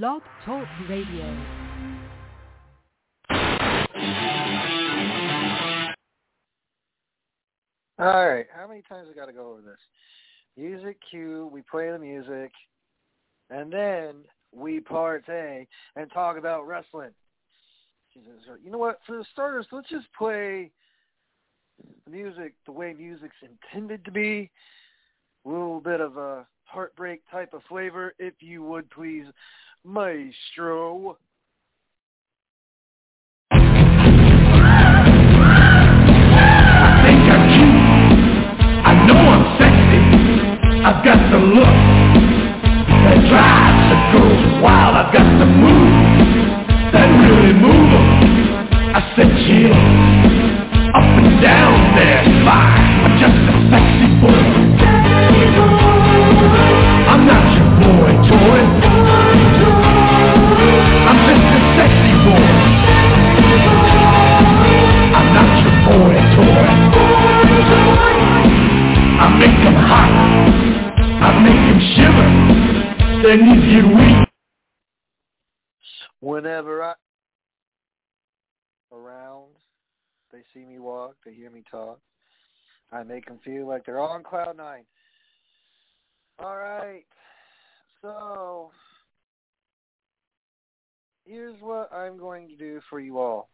Blog Talk Radio. All right, how many times I got to go over this? Music cue, we play the music, and then we partay and talk about wrestling. You know what? For the starters, let's just play music the way music's intended to be. A little bit of a heartbreak type of flavor, if you would please, Maestro. I think I'm cute. I know I'm sexy. I've got the look that drives the girls wild. I've got the moves that really move 'em. I said chill, up and down there, fine. I make 'em hot. I make 'em shiver. Then you get weak. Whenever I around, they see me walk, they hear me talk. I make them feel like they're on cloud nine. All right, so here's what I'm going to do for you all.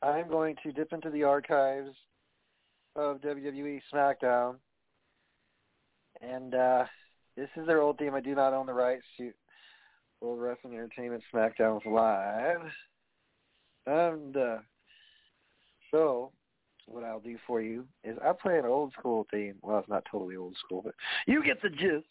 I'm going to dip into the archives of WWE SmackDown, and uh, this is their old theme. I do not own the rights to World Wrestling Entertainment SmackDown Live. And uh, so, what I'll do for you is I'll play an old school theme. Well, it's not totally old school, but you get the gist.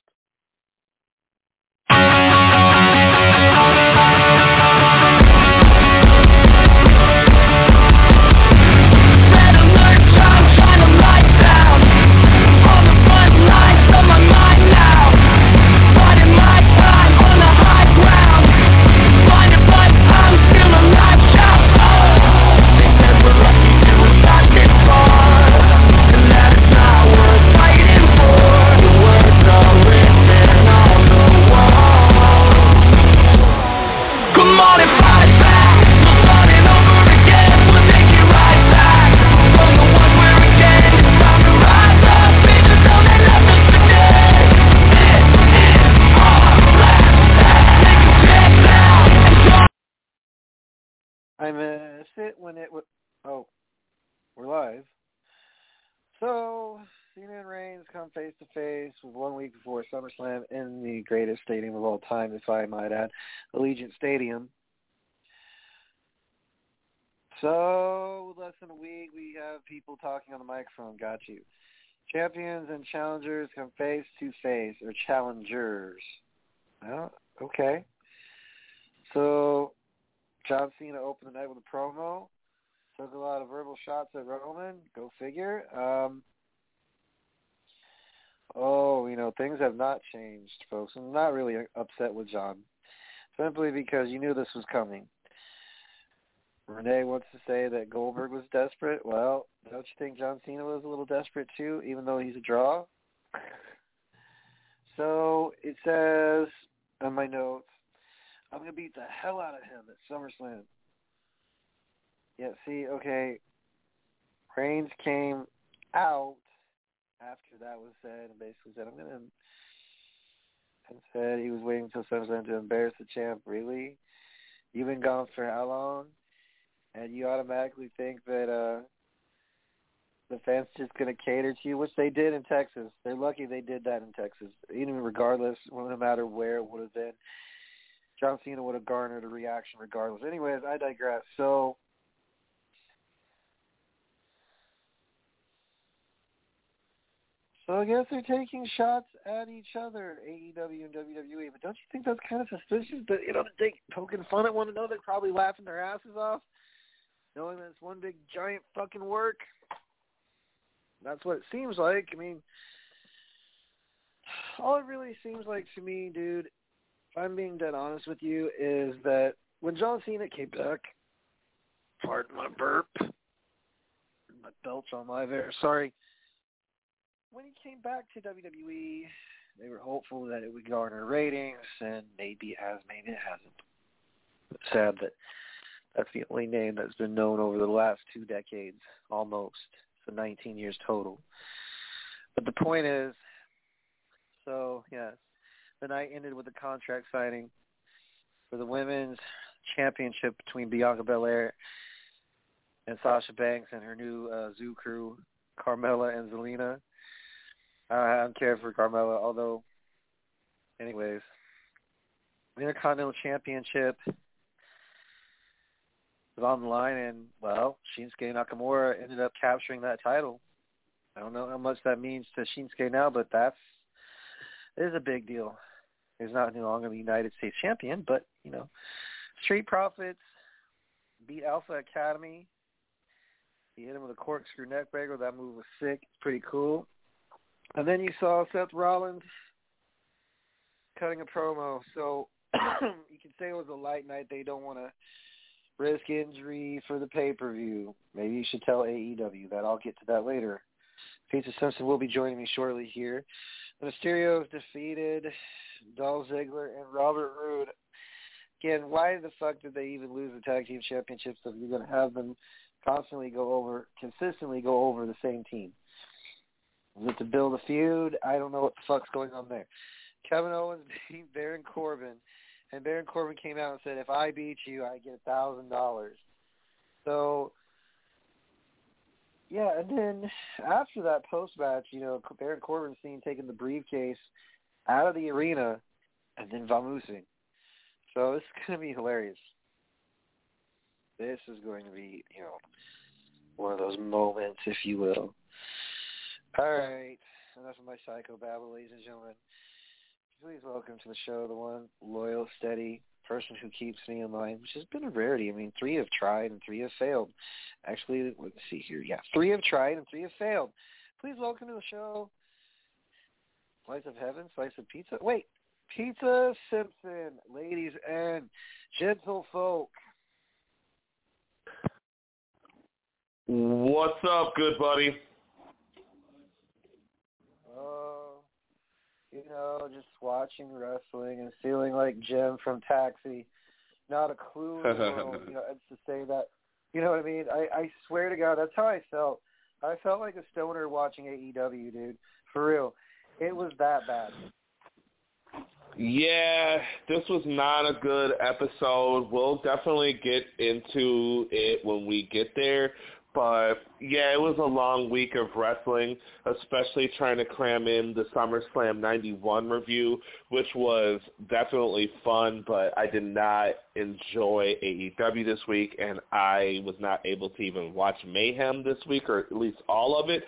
Face to face with one week before SummerSlam in the greatest stadium of all time, if I might add, Allegiant Stadium. So, less than a week, we have people talking on the microphone. Got you. Champions and challengers come face to face, or challengers. Oh, okay. So, John Cena opened the night with a promo. Took a lot of verbal shots at Roman. Go figure. Um, oh, you know, things have not changed, folks. I'm not really upset with John. Simply because you knew this was coming. Renee wants to say that Goldberg was desperate. Well, don't you think John Cena was a little desperate too, even though he's a draw? So it says on my notes, I'm gonna beat the hell out of him at SummerSlam. Yeah, see, okay. Reigns came out after that was said and basically said, I'm gonna and said he was waiting until SummerSlam to embarrass the champ. Really? You've been gone for how long? And you automatically think that uh the fans just gonna cater to you, which they did in Texas. They're lucky they did that in Texas. Even regardless, no matter where it would have been. John Cena would have garnered a reaction regardless. Anyways, I digress. So So I guess they're taking shots at each other, AEW and WWE. But don't you think that's kind of suspicious? That you know, they poking fun at one another, probably laughing their asses off, knowing that it's one big giant fucking work. That's what it seems like. I mean, all it really seems like to me, dude, if I'm being dead honest with you, is that when John Cena came back, pardon my burp, my belch on live air, sorry. When he came back to WWE, They were hopeful that it would garner ratings, and maybe it has, maybe it hasn't. It's sad that that's the only name that's been known over the last two decades, almost. So 19 years total. But the point is, so yes, the night ended with a contract signing for the women's championship between Bianca Belair and Sasha Banks and her new uh, Zoo crew, Carmella and Zelina. I don't care for Carmella, although, anyways, Intercontinental Championship was on the line, and well, Shinsuke Nakamura ended up capturing that title. I don't know how much that means to Shinsuke now, but that's it is a big deal. He's not any longer the United States champion, but you know, Street Profits beat Alpha Academy. He hit him with a corkscrew neckbreaker. That move was sick. It's pretty cool. And then you saw Seth Rollins cutting a promo. So you can say it was a light night. They don't want to risk injury for the pay-per-view. Maybe you should tell AEW that. I'll get to that later. Pizza Simpson will be joining me shortly here. The Mysterios defeated Dolph Ziggler and Robert Roode. Again, why the fuck did they even lose the tag team championships if you're going to have them constantly go over, consistently go over the same team? Is it to build a feud? I don't know what the fuck's going on there. Kevin Owens beat Baron Corbin, and Baron Corbin came out and said, "If I beat you, I get a thousand dollars." So, yeah, and then after that post match, you know, Baron Corbin seen taking the briefcase out of the arena, and then vamoosing. So this is going to be hilarious. This is going to be, you know, one of those moments, if you will. All right, enough of my psycho babble, ladies and gentlemen. Please welcome to the show the one loyal, steady person who keeps me in line, which has been a rarity. I mean, three have tried and three have failed. Actually, let's see here. Yeah, three have tried and three have failed. Please welcome to the show, Slice of Heaven, Slice of Pizza. Wait, Pizza Simpson, ladies and gentle folk. What's up, good buddy? Oh, you know, just watching wrestling and feeling like Jim from Taxi. Not a clue in the world, you know, it's to say that. You know what I mean? I, I swear to God, that's how I felt. I felt like a stoner watching AEW, dude. For real. It was that bad. Yeah, this was not a good episode. We'll definitely get into it when we get there. But yeah, it was a long week of wrestling, especially trying to cram in the SummerSlam 91 review, which was definitely fun, but I did not enjoy AEW this week, and I was not able to even watch Mayhem this week, or at least all of it.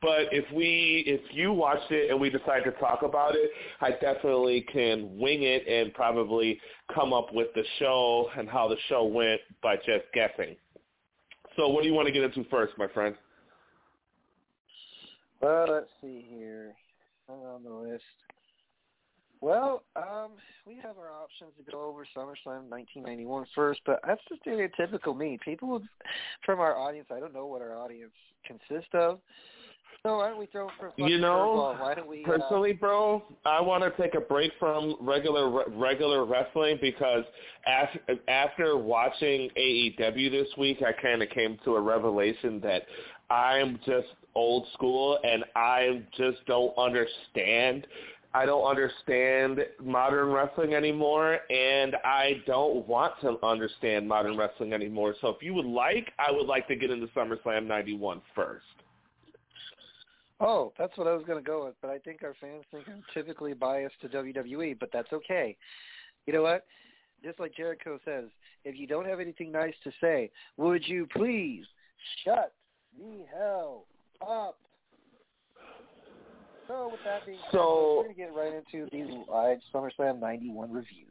But if we, if you watched it and we decide to talk about it, I definitely can wing it and probably come up with the show and how the show went by just guessing. So what do you want to get into first, my friend? Well, let's see here. I'm On the list. Well, um, we have our options to go over SummerSlam 1991 first, but that's just stereotypical me. People from our audience, I don't know what our audience consists of. So why don't we throw for You know, Why don't we, personally, bro, I want to take a break from regular regular wrestling because after after watching AEW this week, I kind of came to a revelation that I'm just old school and I just don't understand I don't understand modern wrestling anymore, and I don't want to understand modern wrestling anymore. So if you would like, I would like to get into SummerSlam 91 first. Oh, that's what I was going to go with, but I think our fans think I'm typically biased to WWE, but that's okay. You know what? Just like Jericho says, if you don't have anything nice to say, would you please shut the hell up? So with that being said, So- we're going to get right into the live SummerSlam 91 review.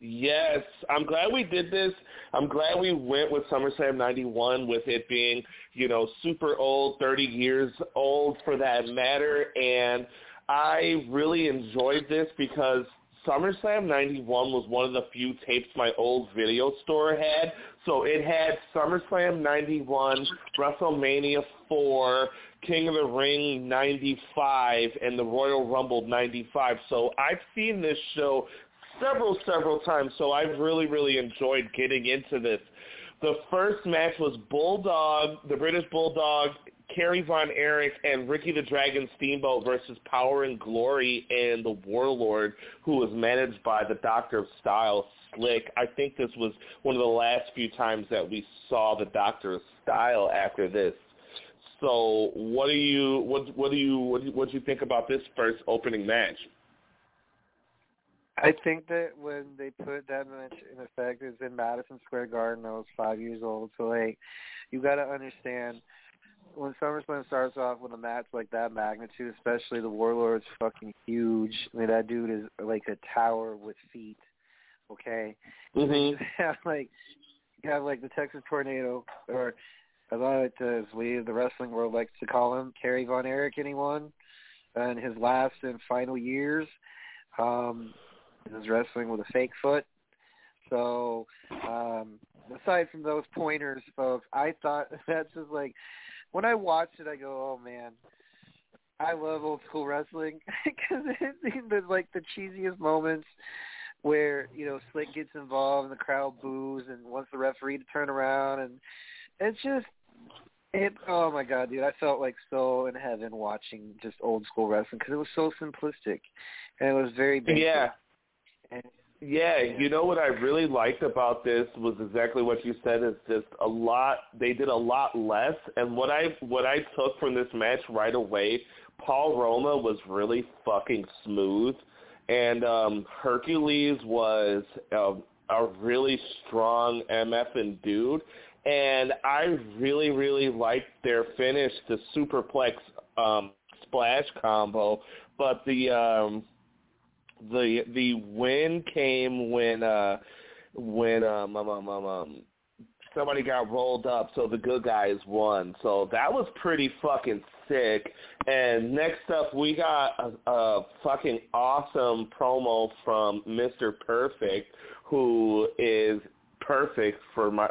Yes, I'm glad we did this. I'm glad we went with SummerSlam 91 with it being, you know, super old, 30 years old for that matter. And I really enjoyed this because SummerSlam 91 was one of the few tapes my old video store had. So it had SummerSlam 91, WrestleMania 4, King of the Ring 95, and the Royal Rumble 95. So I've seen this show several, several times. So I've really, really enjoyed getting into this. The first match was Bulldog, the British Bulldog, Kerry Von Erich, and Ricky the Dragon Steamboat versus Power and Glory and the Warlord, who was managed by the Doctor of Style, Slick. I think this was one of the last few times that we saw the Doctor of Style after this. So, what do you what what do you what do you, what do you think about this first opening match? I think that when they put that match in effect, it was in Madison Square Garden. I was five years old, so like, you got to understand when SummerSlam starts off with a match like that magnitude, especially the Warlord's fucking huge. I mean, that dude is like a tower with feet. Okay, mm-hmm. have like you have like the Texas Tornado, or as I like to, as we the wrestling world likes to call him, Kerry Von Erich. Anyone, and his last and final years. Um, is wrestling with a fake foot. So, um, aside from those pointers, folks, I thought that's just like when I watched it, I go, "Oh man, I love old school wrestling because it's like the cheesiest moments where you know Slick gets involved and the crowd boos and wants the referee to turn around, and it's just it. Oh my god, dude! I felt like so in heaven watching just old school wrestling because it was so simplistic and it was very basic. Yeah. Yeah, you know what I really liked about this was exactly what you said. Is just a lot. They did a lot less, and what I what I took from this match right away, Paul Roma was really fucking smooth, and um Hercules was a, a really strong MF and dude, and I really really liked their finish, the superplex um splash combo, but the um the the win came when uh when um um um, um, um somebody got rolled up so the good guys won so that was pretty fucking sick and next up we got a, a fucking awesome promo from Mr. Perfect who is perfect for my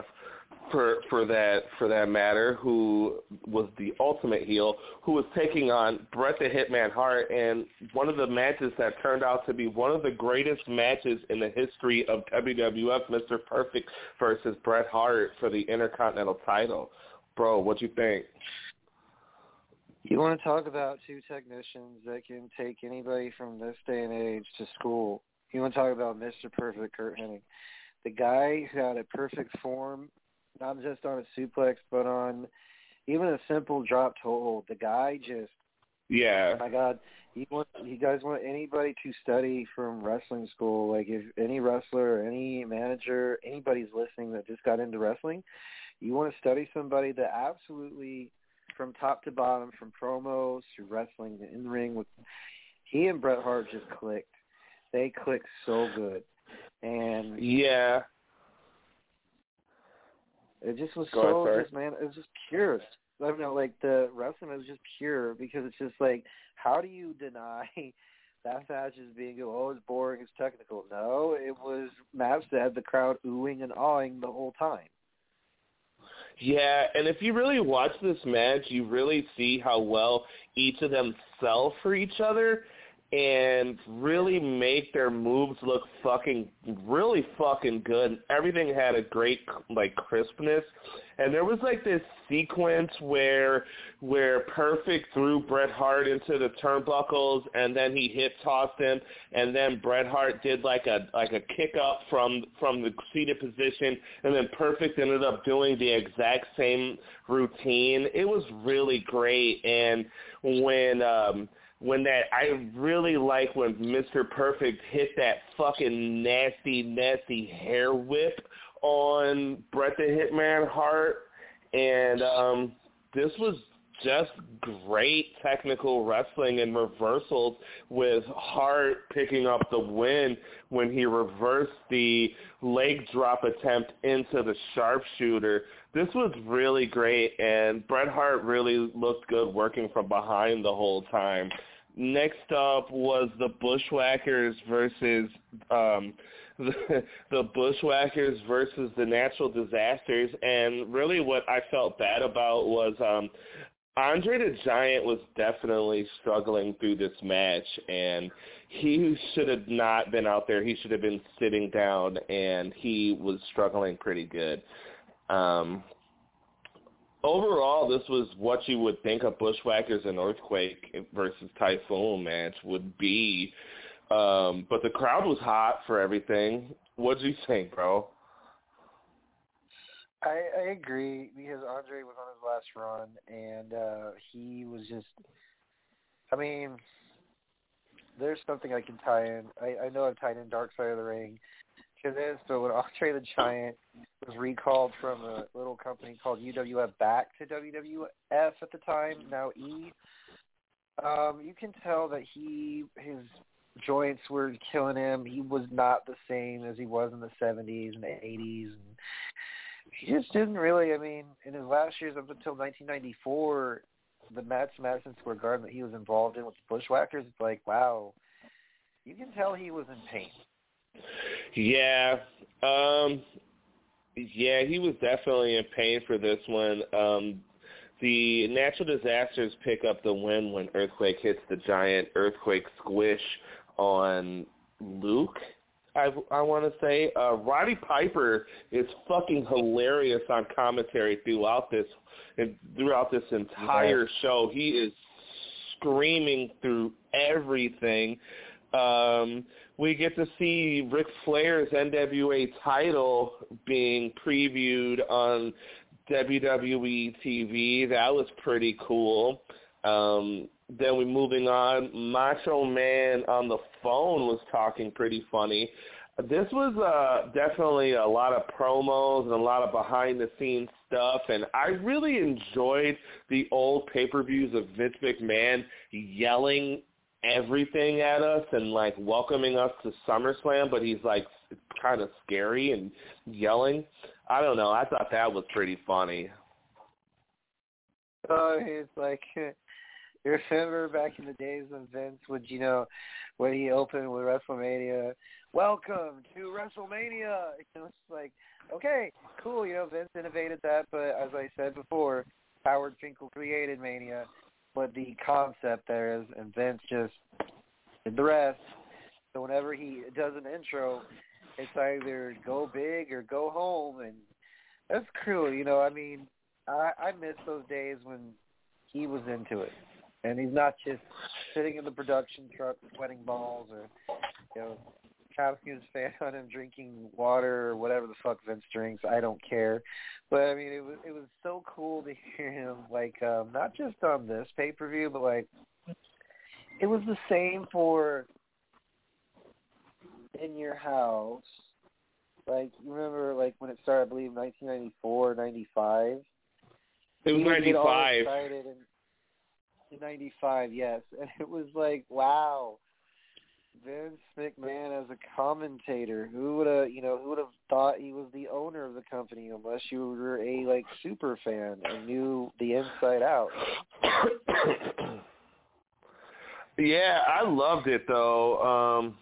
for for that for that matter, who was the ultimate heel, who was taking on Bret the Hitman Hart, and one of the matches that turned out to be one of the greatest matches in the history of WWF, Mr. Perfect versus Bret Hart for the Intercontinental title. Bro, what you think? You want to talk about two technicians that can take anybody from this day and age to school. You want to talk about Mr. Perfect, Curt Hennig. The guy who had a perfect form not just on a suplex, but on even a simple drop toe hold. The guy just yeah. Oh my God, you want you guys want anybody to study from wrestling school? Like if any wrestler, or any manager, anybody's listening that just got into wrestling, you want to study somebody that absolutely, from top to bottom, from promos to wrestling to in the ring, with he and Bret Hart just clicked. They clicked so good, and yeah, it just was Go so ahead, just man, it was just pure. I don't know, like the wrestling was just pure because it's just like, how do you deny that match as being oh it's boring, it's technical? No, it was match that had the crowd oohing and awing the whole time. Yeah, and if you really watch this match, you really see how well each of them sell for each other and really make their moves look fucking really fucking good. Everything had a great like crispness. And there was like this sequence where where Perfect threw Bret Hart into the turnbuckles and then he hit tossed him and then Bret Hart did like a like a kick up from from the seated position and then Perfect ended up doing the exact same routine. It was really great and when um when that I really like when Mr. Perfect hit that fucking nasty, nasty hair whip on Bret the Hitman Hart, and um, this was just great technical wrestling and reversals with Hart picking up the win when he reversed the leg drop attempt into the sharpshooter. This was really great, and Bret Hart really looked good working from behind the whole time. next up was the Bushwhackers versus um, the, the Bushwhackers versus the Natural Disasters, and really what I felt bad about was um, Andre the Giant was definitely struggling through this match, and he should have not been out there. He should have been sitting down, and he was struggling pretty good. Um, overall, this was what you would think a Bushwhackers and Earthquake versus Typhoon match would be. Um, but the crowd was hot for everything. What do you think, bro? I, I agree because Andre was on his last run and uh he was just I mean there's something I can tie in. I, I know I've tied in Dark Side of the Ring this, but when Andre the Giant was recalled from a little company called UWF back to WWF at the time, now E, um, you can tell that he his joints were killing him. He was not the same as he was in the 70s and the 80s, and he just didn't really. I mean, in his last years up until 1994, the match Madison Square Garden that he was involved in with the Bushwhackers, it's like, wow, you can tell he was in pain. Yeah, um, yeah, he was definitely in pain for this one. Um, the natural disasters pick up the win when Earthquake hits the giant earthquake squish on Luke. I, I want to say uh, Roddy Piper is fucking hilarious on commentary throughout this and throughout this entire Yeah. show. He is screaming through everything. Um, we get to see Ric Flair's NWA title being previewed on WWE TV. That was pretty cool. Um, then we're moving on. Macho Man on the phone was talking pretty funny. This was uh, definitely a lot of promos and a lot of behind the scenes stuff, and I really enjoyed the old pay per views of Vince McMahon yelling everything at us and like welcoming us to SummerSlam, but he's like kind of scary and yelling. I don't know. I thought that was pretty funny. Oh, it's like you remember back in the days when Vince would, you know, when he opened with WrestleMania, welcome to WrestleMania. It was like, okay, cool, you know, Vince innovated that, but as I said before, Howard Finkel created Mania, but the concept there is, and Vince just did the rest. So whenever he does an intro, it's either go big or go home, and that's cool. You know, I mean, I, I miss those days when he was into it, and he's not just sitting in the production truck sweating balls or you know counting fan on him drinking water or whatever the fuck Vince drinks. I don't care, but I mean, it was it was so cool to hear him like um, not just on this pay per view, but like it was the same for in your house. Like you remember, like when it started, I believe 1994, 95. It was He would get all 95. excited and- in 95, yes. And it was like, wow, Vince McMahon as a commentator. Who would have, you know, who would have thought he was the owner of the company unless you were a like super fan and knew the inside out. yeah, I loved it though. Um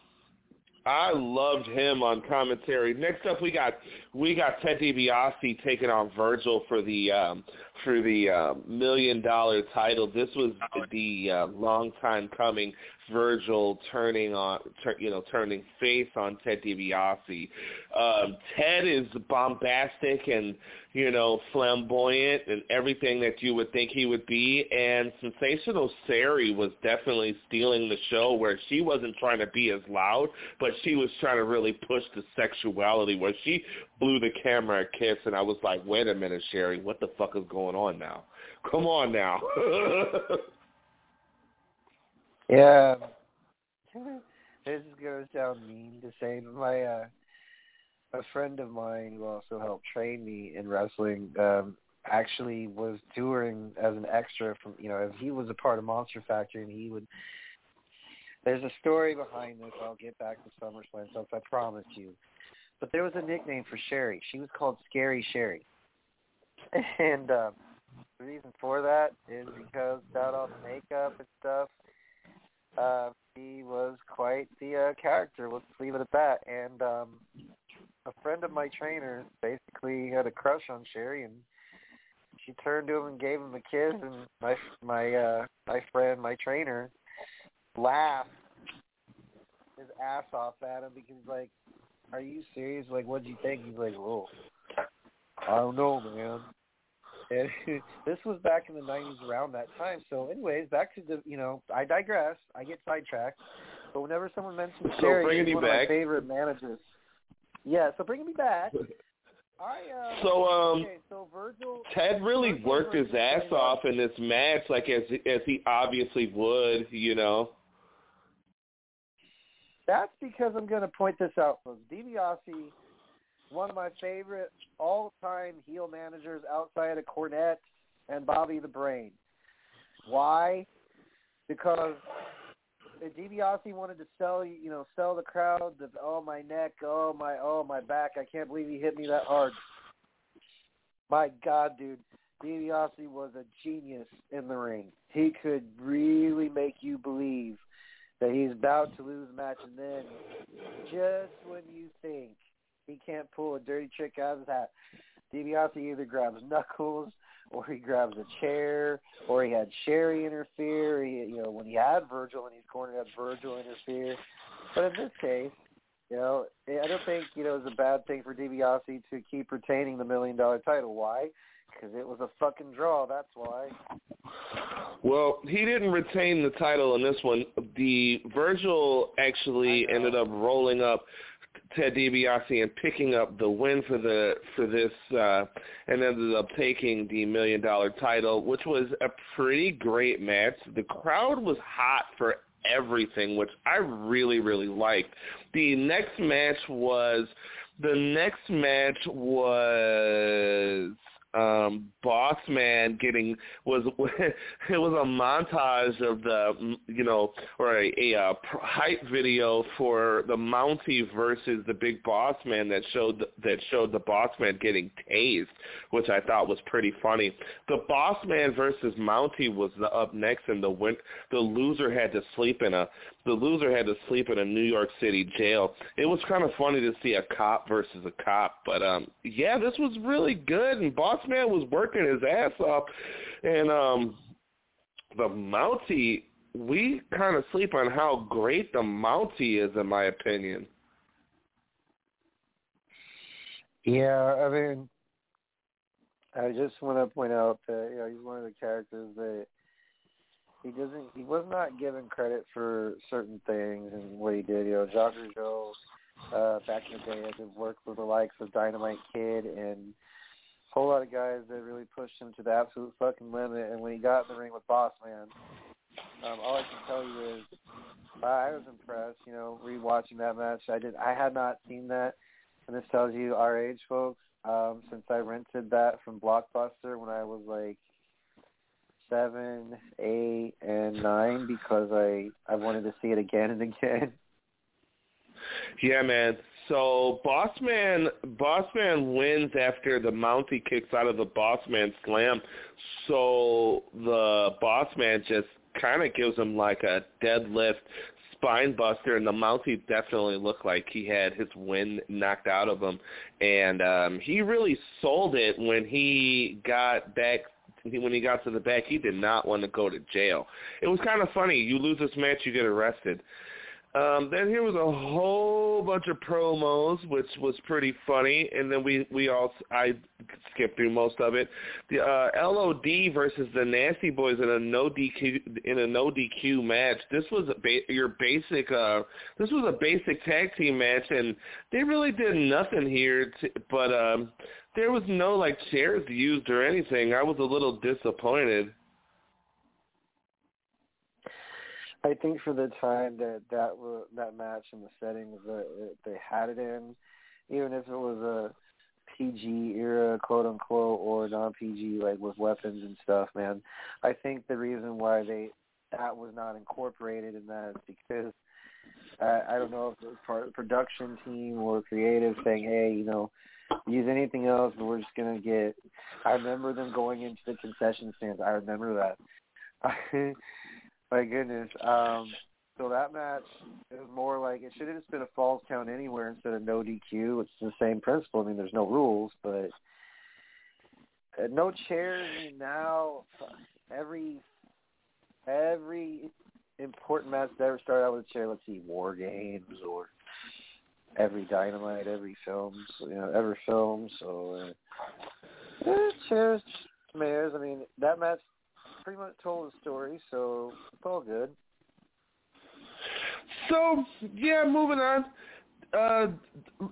I loved him on commentary. Next up, we got we got Ted DiBiase taking on Virgil for the um, for the uh, million dollar title. This was the uh, long time coming. Virgil turning on, tur- you know, turning face on Ted DiBiase. Um, Ted is bombastic and you know flamboyant and everything that you would think he would be. And Sensational Sherri was definitely stealing the show, where she wasn't trying to be as loud, but she was trying to really push the sexuality. Where she blew the camera a kiss, and I was like, wait a minute, Sherri, what the fuck is going on now? Come on now. Yeah. this is gonna sound mean to say, my uh a friend of mine who also helped train me in wrestling, um, actually was touring as an extra from you know, he was a part of Monster Factory and he would there's a story behind this, I'll get back to SummerSlam stuff, I promise you. But there was a nickname for Sherri. She was called Scary Sherri. And um the reason for that is because without all the makeup and stuff, uh, he was quite the uh, character. Let's leave it at that. And um, a friend of my trainer basically had a crush on Sherri, and she turned to him and gave him a kiss. And my my uh, my friend, my trainer, laughed his ass off at him because like, "Are you serious? Like, what'd you think?" He's like, "Oh, I don't know, man." And this was back in the '90s, around that time. So, anyways, back to the, you know, I digress. I get sidetracked. But whenever someone mentions So Sherri, she's one of my favorite managers. Yeah, so bringing me back. I uh, So, um, okay, so Virgil. Ted really Virgil worked his ass off in this match, like as as he obviously would, you know. That's because I'm going to point this out, folks. DiBiase, one of my favorite all-time heel managers outside of Cornette and Bobby the Brain. Why? Because DiBiase wanted to sell you, know, sell the crowd the oh my neck, oh my, oh my back. I can't believe he hit me that hard. My God, dude, DiBiase was a genius in the ring. He could really make you believe that he's about to lose a match, and then just when you think he can't pull a dirty trick out of his hat, DiBiase either grabs knuckles, or he grabs a chair, or he had Sherri interfere. He, you know, when he had Virgil and he's cornered, had Virgil interfere. But in this case, you know, I don't think you know it's a bad thing for DiBiase to keep retaining the million dollar title. Why? Because it was a fucking draw. That's why. Well, he didn't retain the title in this one. The Virgil actually ended up rolling up Ted DiBiase and picking up the win for the for this, uh, and ended up taking the million dollar title, which was a pretty great match. The crowd was hot for everything, which I really really liked. The next match was the next match was um boss man getting was it was a montage of the you know or a, a uh, pr- hype video for the mountie versus the big boss man that showed that showed the boss man getting tased which i thought was pretty funny. The boss man versus mountie was the up next and the win the loser had to sleep in a the loser had to sleep in a New York City jail. It was kind of funny to see a cop versus a cop, but um yeah, this was really good and Boss Man was working his ass off and um the Mountie we kind of sleep on how great the Mountie is in my opinion. Yeah, I mean, I just want to point out that you know he's one of the characters that he doesn't he was not given credit for certain things and what he did. You know, Jacques Rougeau, uh, back in the day, had to work with the likes of Dynamite Kid and a whole lot of guys that really pushed him to the absolute fucking limit. And when he got in the ring with Boss Man, um, all I can tell you is I was impressed. You know, rewatching that match, I did. I had not seen that, and this tells you our age, folks. Um, since I rented that from Blockbuster when I was like seven, eight, and nine, because I I wanted to see it again and again. Yeah, man. So Bossman Bossman wins after the Mountie kicks out of the Bossman slam. So the Bossman just kind of gives him like a deadlift spine buster, and the Mountie definitely looked like he had his wind knocked out of him, and um, he really sold it when he got back. When he got to the back, he did not want to go to jail. It was kind of funny. You lose this match, you get arrested. Um, then here was a whole bunch of promos, which was pretty funny, and then we we all I skipped through most of it. The uh, LOD versus the Nasty Boys in a no DQ in a no DQ match. This was ba- your basic. Uh, this was a basic tag team match, and they really did nothing here. To, but um, there was no like chairs used or anything. I was a little disappointed. I think for the time that that that match and the settings that they had it in, even if it was a PG era, quote unquote, or non PG, like with weapons and stuff, man. I think the reason why they that was not incorporated in that is because uh, I don't know if it was part of the production team or creative saying, hey, you know, use anything else, but we're just gonna get. I remember them going into the concession stands. I remember that. My goodness. Um, So that match was more like it should have just been a falls count anywhere instead of no DQ. It's the same principle. I mean, there's no rules, but uh, no chairs. Now every every important match that ever started out with a chair. Let's see, War Games or every Dynamite, every film, you know, every film. So uh, eh, chairs, chairs. I mean, that match pretty much told the story, so it's all good. So yeah, moving on. Uh,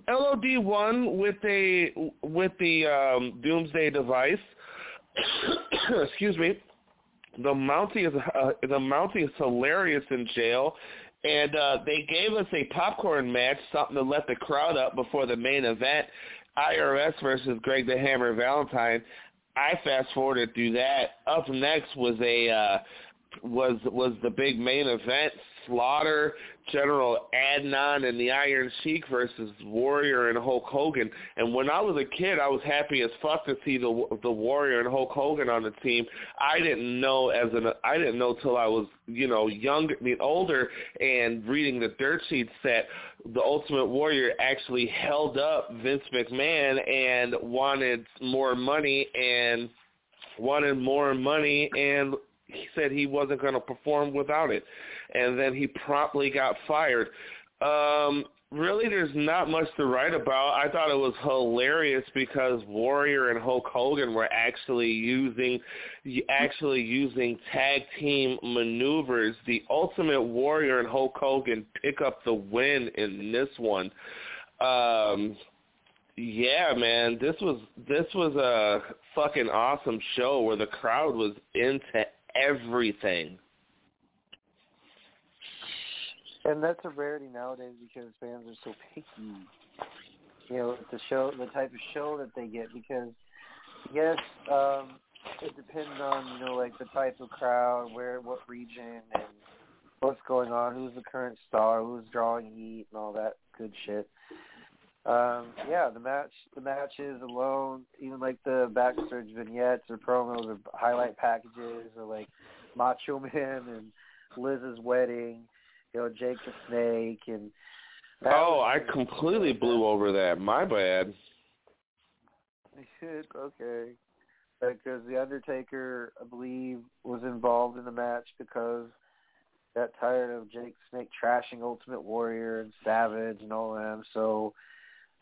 LOD won with a with the um, Doomsday device. Excuse me. The Mountie is uh, the Mountie is hilarious in jail, and uh, they gave us a popcorn match, something to let the crowd up before the main event. IRS versus Greg the Hammer Valentine. I fast forwarded through that. Up next was a uh, was was the big main event Slaughter, General Adnan, and the Iron Sheik versus Warrior and Hulk Hogan. And when I was a kid, I was happy as fuck to see the the Warrior and Hulk Hogan on the team. I didn't know as an I didn't know till I was you know younger, I mean older, and reading the dirt sheets that the Ultimate Warrior actually held up Vince McMahon and wanted more money and wanted more money and he said he wasn't going to perform without it and then he promptly got fired. Um, really, there's not much to write about. I thought it was hilarious because Warrior and Hulk Hogan were actually using actually using tag team maneuvers. The Ultimate Warrior and Hulk Hogan pick up the win in this one. Um, yeah, man, this was this was a fucking awesome show where the crowd was into everything. And that's a rarity nowadays because fans are so picky. You know, the show, the type of show that they get. Because yes, um, it depends on you know like the type of crowd, where, what region, and what's going on, who's the current star, who's drawing heat, and all that good shit. Um, yeah, the match, the matches alone, even like the backstage vignettes or promos or highlight packages, or like Macho Man and Liz's wedding you know, Jake the Snake and. Oh, I completely blew over that. My bad. okay. Because the Undertaker, I believe, was involved in the match because got tired of Jake Snake trashing Ultimate Warrior and Savage and all them. So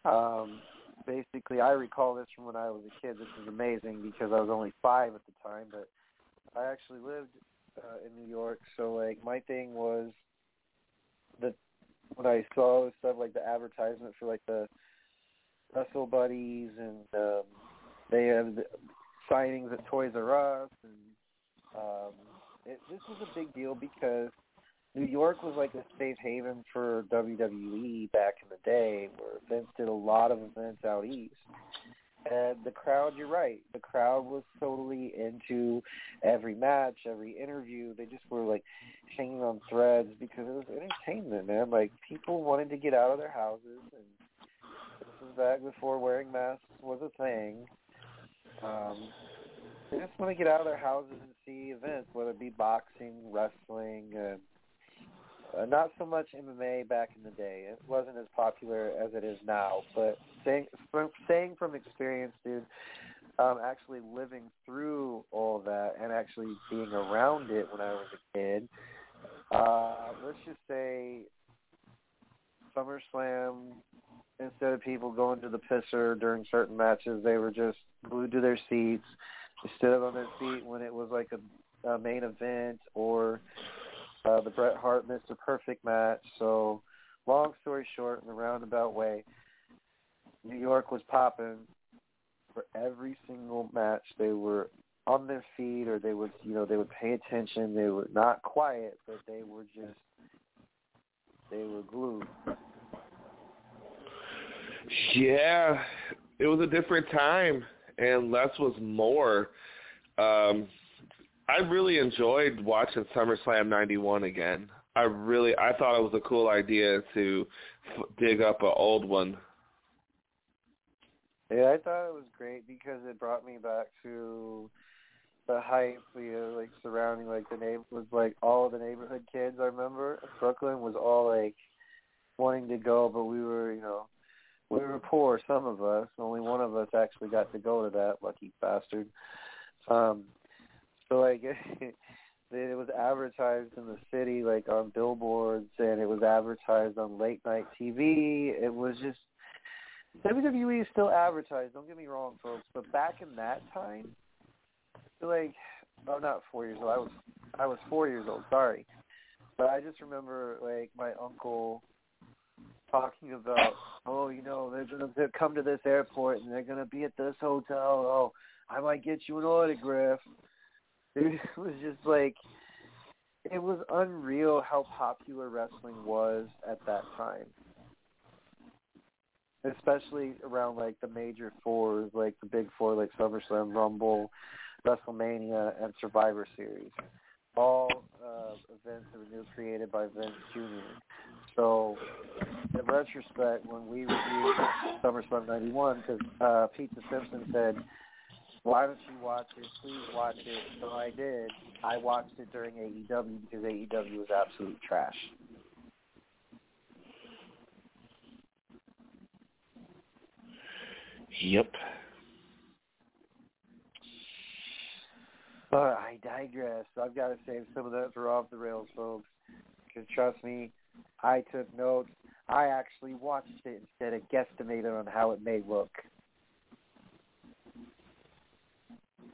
um basically I recall this from when I was a kid. This is amazing because I was only five at the time, but I actually lived uh, in New York. So like my thing was when I saw was stuff like the advertisement for like the Wrestle Buddies and um, they have the signings at Toys R Us and um, it, this was a big deal because New York was like a safe haven for WWE back in the day, where Vince did a lot of events out east. And the crowd, you're right, the crowd was totally into every match, every interview. They just were like hanging on threads because it was entertainment, man. Like people wanted to get out of their houses, and this was back before wearing masks was a thing. Um, they just want to get out of their houses and see events, whether it be boxing, wrestling, uh, uh, not so much MMA back in the day. It wasn't as popular as it is now. But saying from, saying from experience, dude, um, actually living through all that and actually being around it when I was a kid. Uh, let's just say SummerSlam. Instead of people going to the pisser during certain matches, they were just glued to their seats. They stood up on their feet when it was like a, a main event or uh, the Bret Hart Mr. Perfect match. So, long story short, in a roundabout way, New York was popping for every single match. They were on their feet, or they would, you know, they would pay attention. They were not quiet, but they were just, they were glued. Yeah, it was a different time, and less was more. Um, I really enjoyed watching SummerSlam '91 again. I really, I thought it was a cool idea to f- dig up an old one. Yeah, I thought it was great because it brought me back to, the hype, you know, like surrounding like the neighbor was like all the neighborhood kids. I remember Brooklyn was all like wanting to go, but we were, you know, we were poor. Some of us, only one of us actually got to go to that lucky bastard. Um, so like it was advertised in the city, like on billboards, and it was advertised on late night TV. It was just WWE is still advertised. Don't get me wrong, folks, but back in that time, like, oh, not four years old. I was, I was four years old. Sorry, but I just remember like my uncle talking about, oh, you know, they're gonna come to this airport and they're gonna be at this hotel. Oh, I might get you an autograph. It was just like, it was unreal how popular wrestling was at that time especially around like the major fours, like the big four, like SummerSlam, Rumble, WrestleMania, and Survivor Series. All uh, events that were new created by Vince Jr. So, in retrospect, when we reviewed SummerSlam '91, because uh, Pizza Simpson said, "Why don't you watch it? Please watch it." So I did. I watched it during AEW because AEW was absolute trash. Yep. But I digress. I've got to save some of that for off the rails, folks. Because trust me, I took notes. I actually watched it instead of guesstimated on how it may look.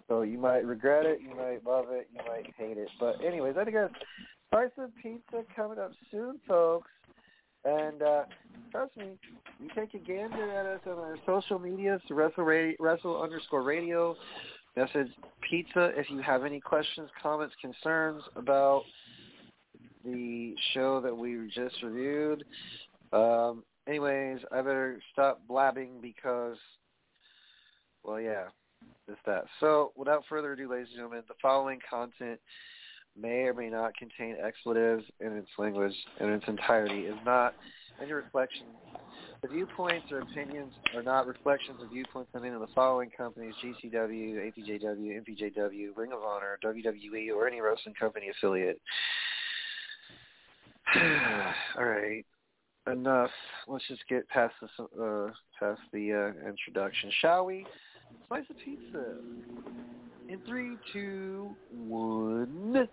So you might regret it, you might love it, you might hate it. But anyways, I think a Slice of Pizza coming up soon, folks. And uh, trust me, you take a gander at us on our social medias, Wrestle, radio, Wrestle underscore Radio, message Pizza if you have any questions, comments, concerns about the show that we just reviewed. Um, anyways, I better stop blabbing because, well, yeah, that. So, without further ado, ladies and gentlemen, the following content may or may not contain expletives in its language in its entirety is not any reflection. The viewpoints or opinions are not reflections of viewpoints of any of the following companies, GCW, APJW, MPJW, Ring of Honor, WWE, or any wrestling company affiliate. All right. Enough. Let's just get past this, uh, past the uh, introduction, shall we? Slice of pizza. In three, two, one.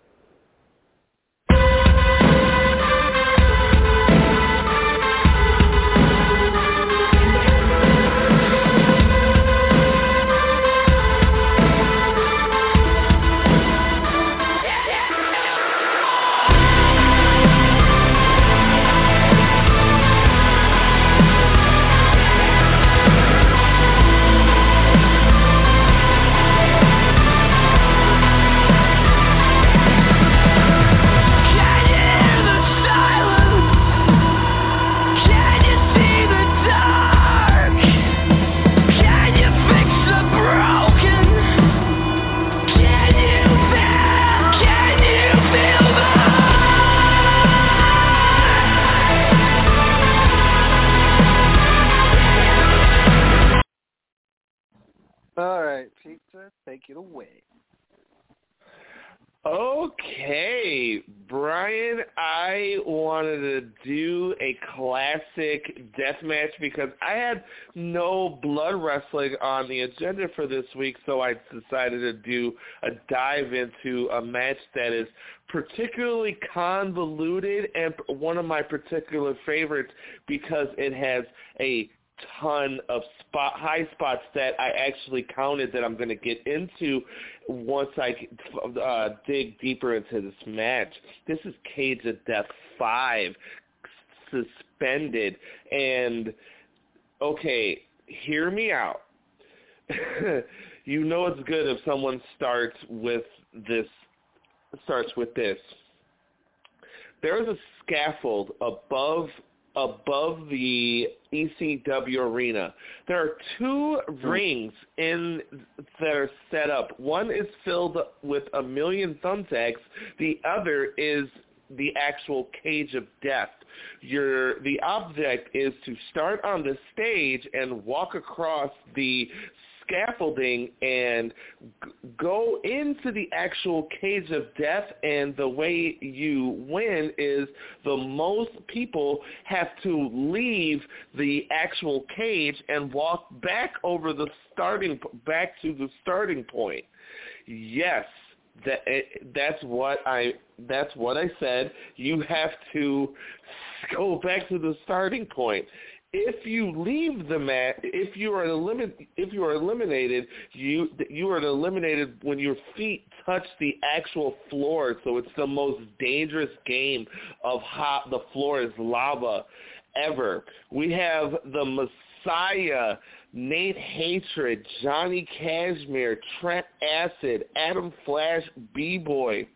Brian, I wanted to do a classic death match because I had no blood wrestling on the agenda for this week, so I decided to do a dive into a match that is particularly convoluted and one of my particular favorites because it has a ton of spot high spots that I actually counted that I'm going to get into once I uh, dig deeper into this match. This is Cage of Death 5 suspended and okay, hear me out. you know it's good if someone starts with this starts with this. There's a scaffold above above the ECW arena. There are two hmm. rings in that are set up. One is filled with a million thumbtacks. The other is the actual cage of death. Your the object is to start on the stage and walk across the scaffolding and g- go into the actual cage of death and the way you win is the most people have to leave the actual cage and walk back over the starting back to the starting point. Yes, that eh, that's what I that's what I said. You have to go back to the starting point. If you leave the mat, if you are elimin- if you are eliminated, you you are eliminated when your feet touch the actual floor. So it's the most dangerous game of hot. The floor is lava ever. We have the Messiah Nate Hatred, Johnny Kashmere, Trent Acid, Adam Flash, B-Boy,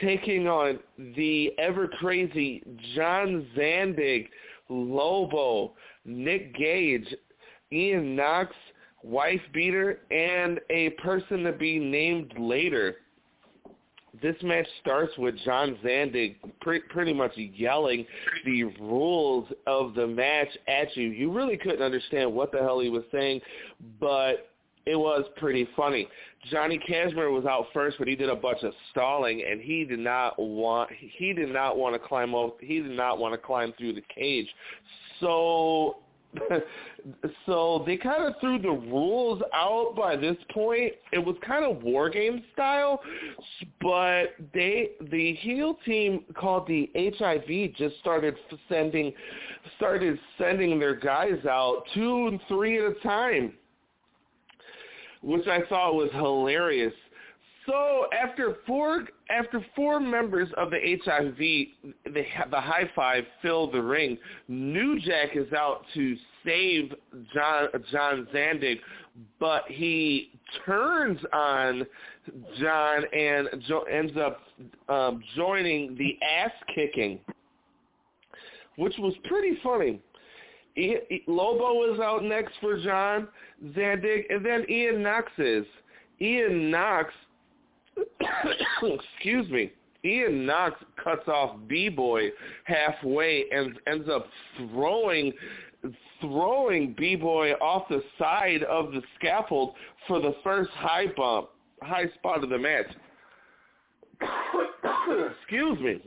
taking on the ever crazy John Zandig, Lobo, Nick Gage, Ian Knox, Wife Beater, and a person to be named later. This match starts with John Zandig pre- pretty much yelling the rules of the match at you. You really couldn't understand what the hell he was saying, but it was pretty funny. Johnny Kashmere was out first, but he did a bunch of stalling, and he did not want he did not want to climb up. He did not want to climb through the cage. So so they kind of threw the rules out by this point. It was kind of war game style, but they the heel team called the HIV just started sending started sending their guys out two and three at a time, which I thought was hilarious. So after four after four members of the HIV, the the high five fill the ring. New Jack is out to save John John Zandig, but he turns on John and jo- ends up um, joining the ass kicking, which was pretty funny. Lobo is out next for John Zandig, and then Ian Knox is. Ian Knox excuse me, Ian Knox cuts off B-Boy halfway and ends up throwing throwing B-Boy off the side of the scaffold for the first high bump, high spot of the match. excuse me.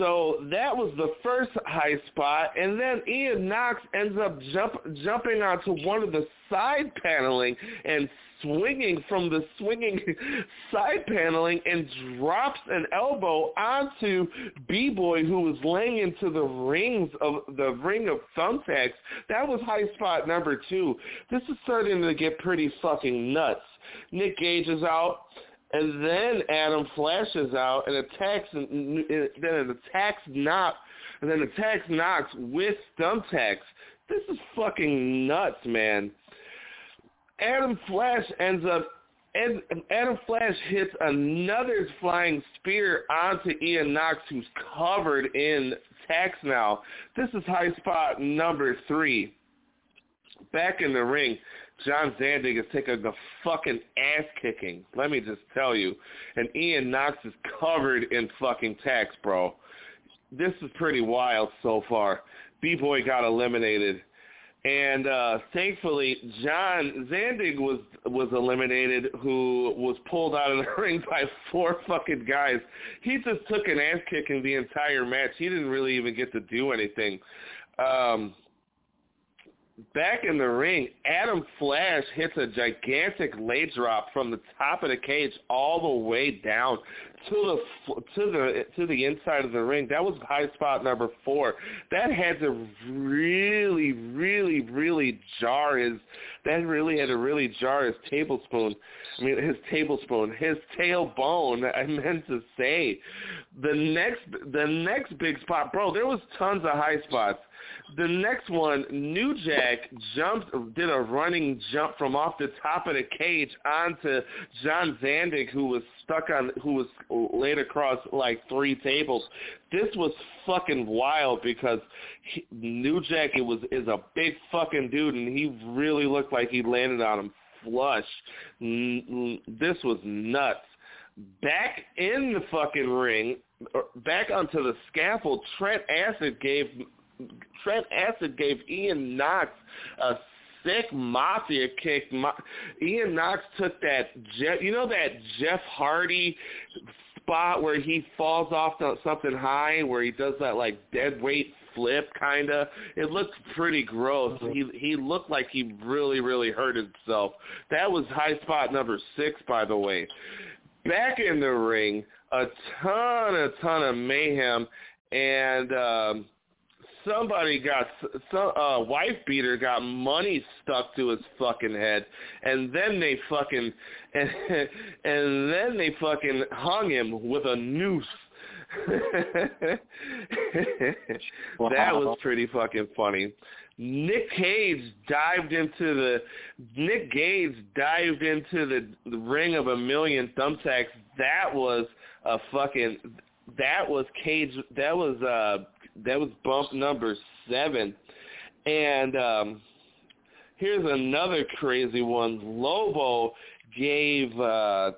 So that was the first high spot, and then Ian Knox ends up jump, jumping onto one of the side paneling and swinging from the swinging side paneling and drops an elbow onto B-Boy who was laying into the rings of the ring of thumbtacks. That was high spot number two. This is starting to get pretty fucking nuts. Nick Gage is out. And then Adam flashes out and attacks, and then it attacks Knox, and then attacks Knox with thumbtacks. This is fucking nuts, man. Adam Flash ends up and Adam Flash hits another flying spear onto Ian Knox, who's covered in tacks now. This is high spot number three. Back in the ring, John Zandig is taking a fucking ass kicking. Let me just tell you. And Ian Knox is covered in fucking tacks, bro. This is pretty wild so far. B-Boy got eliminated. And uh thankfully John Zandig was was eliminated who was pulled out of the ring by four fucking guys. He just took an ass kicking the entire match. He didn't really even get to do anything. Um back in the ring, Adam Flash hits a gigantic leg drop from the top of the cage all the way down to the to the to the inside of the ring. That was high spot number four. That had to really, really, really jar his. That really had to really jar his tablespoon. I mean, his tablespoon, his tailbone. I meant to say, the next the next big spot, bro. There was tons of high spots. The next one, New Jack jumped, did a running jump from off the top of the cage onto John Zandig, who was stuck on, who was laid across like three tables. This was fucking wild because he, New Jack it was is a big fucking dude, and he really looked like he landed on him flush. This was nuts. Back in the fucking ring, er, back onto the scaffold, Trent Acid gave Trent Acid gave Ian Knox a sick mafia kick. Ian Knox took that Jeff, you know that Jeff Hardy spot where he falls off something high, where he does that like dead weight flip kind of. It looked pretty gross. He he looked like he really really hurt himself. That was high spot number six, by the way. Back in the ring, a ton a ton of mayhem, and um, somebody got some uh, wife beater got money stuck to his fucking head, and then they fucking and and then they fucking hung him with a noose wow. That was pretty fucking funny. Nick Gage dived into the Nick Gage dived into the, the ring of a million thumbtacks. That was a fucking that was Cage that was uh that was bump number 7. And um here's another crazy one. Lobo gave uh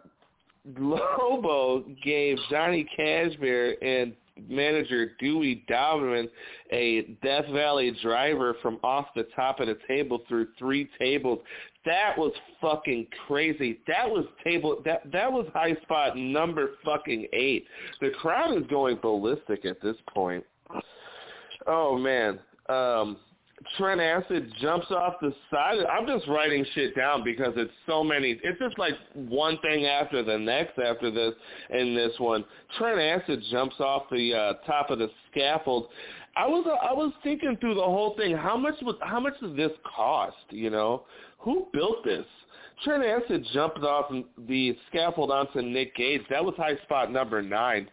Lobo gave Johnny Kashmere and manager Dewey Doberman a Death Valley driver from off the top of the table through three tables. That was fucking crazy. That was table that that was high spot number fucking eight. The crowd is going ballistic at this point. Oh man. Um Trent Acid jumps off the side. I'm just writing shit down because it's so many. It's just like one thing after the next after this in this one. Trent Acid jumps off the uh, top of the scaffold. I was uh, I was thinking through the whole thing. How much was how much does this cost? You know, who built this? Trent Acid jumped off the scaffold onto Nick Gage. That was high spot number nine.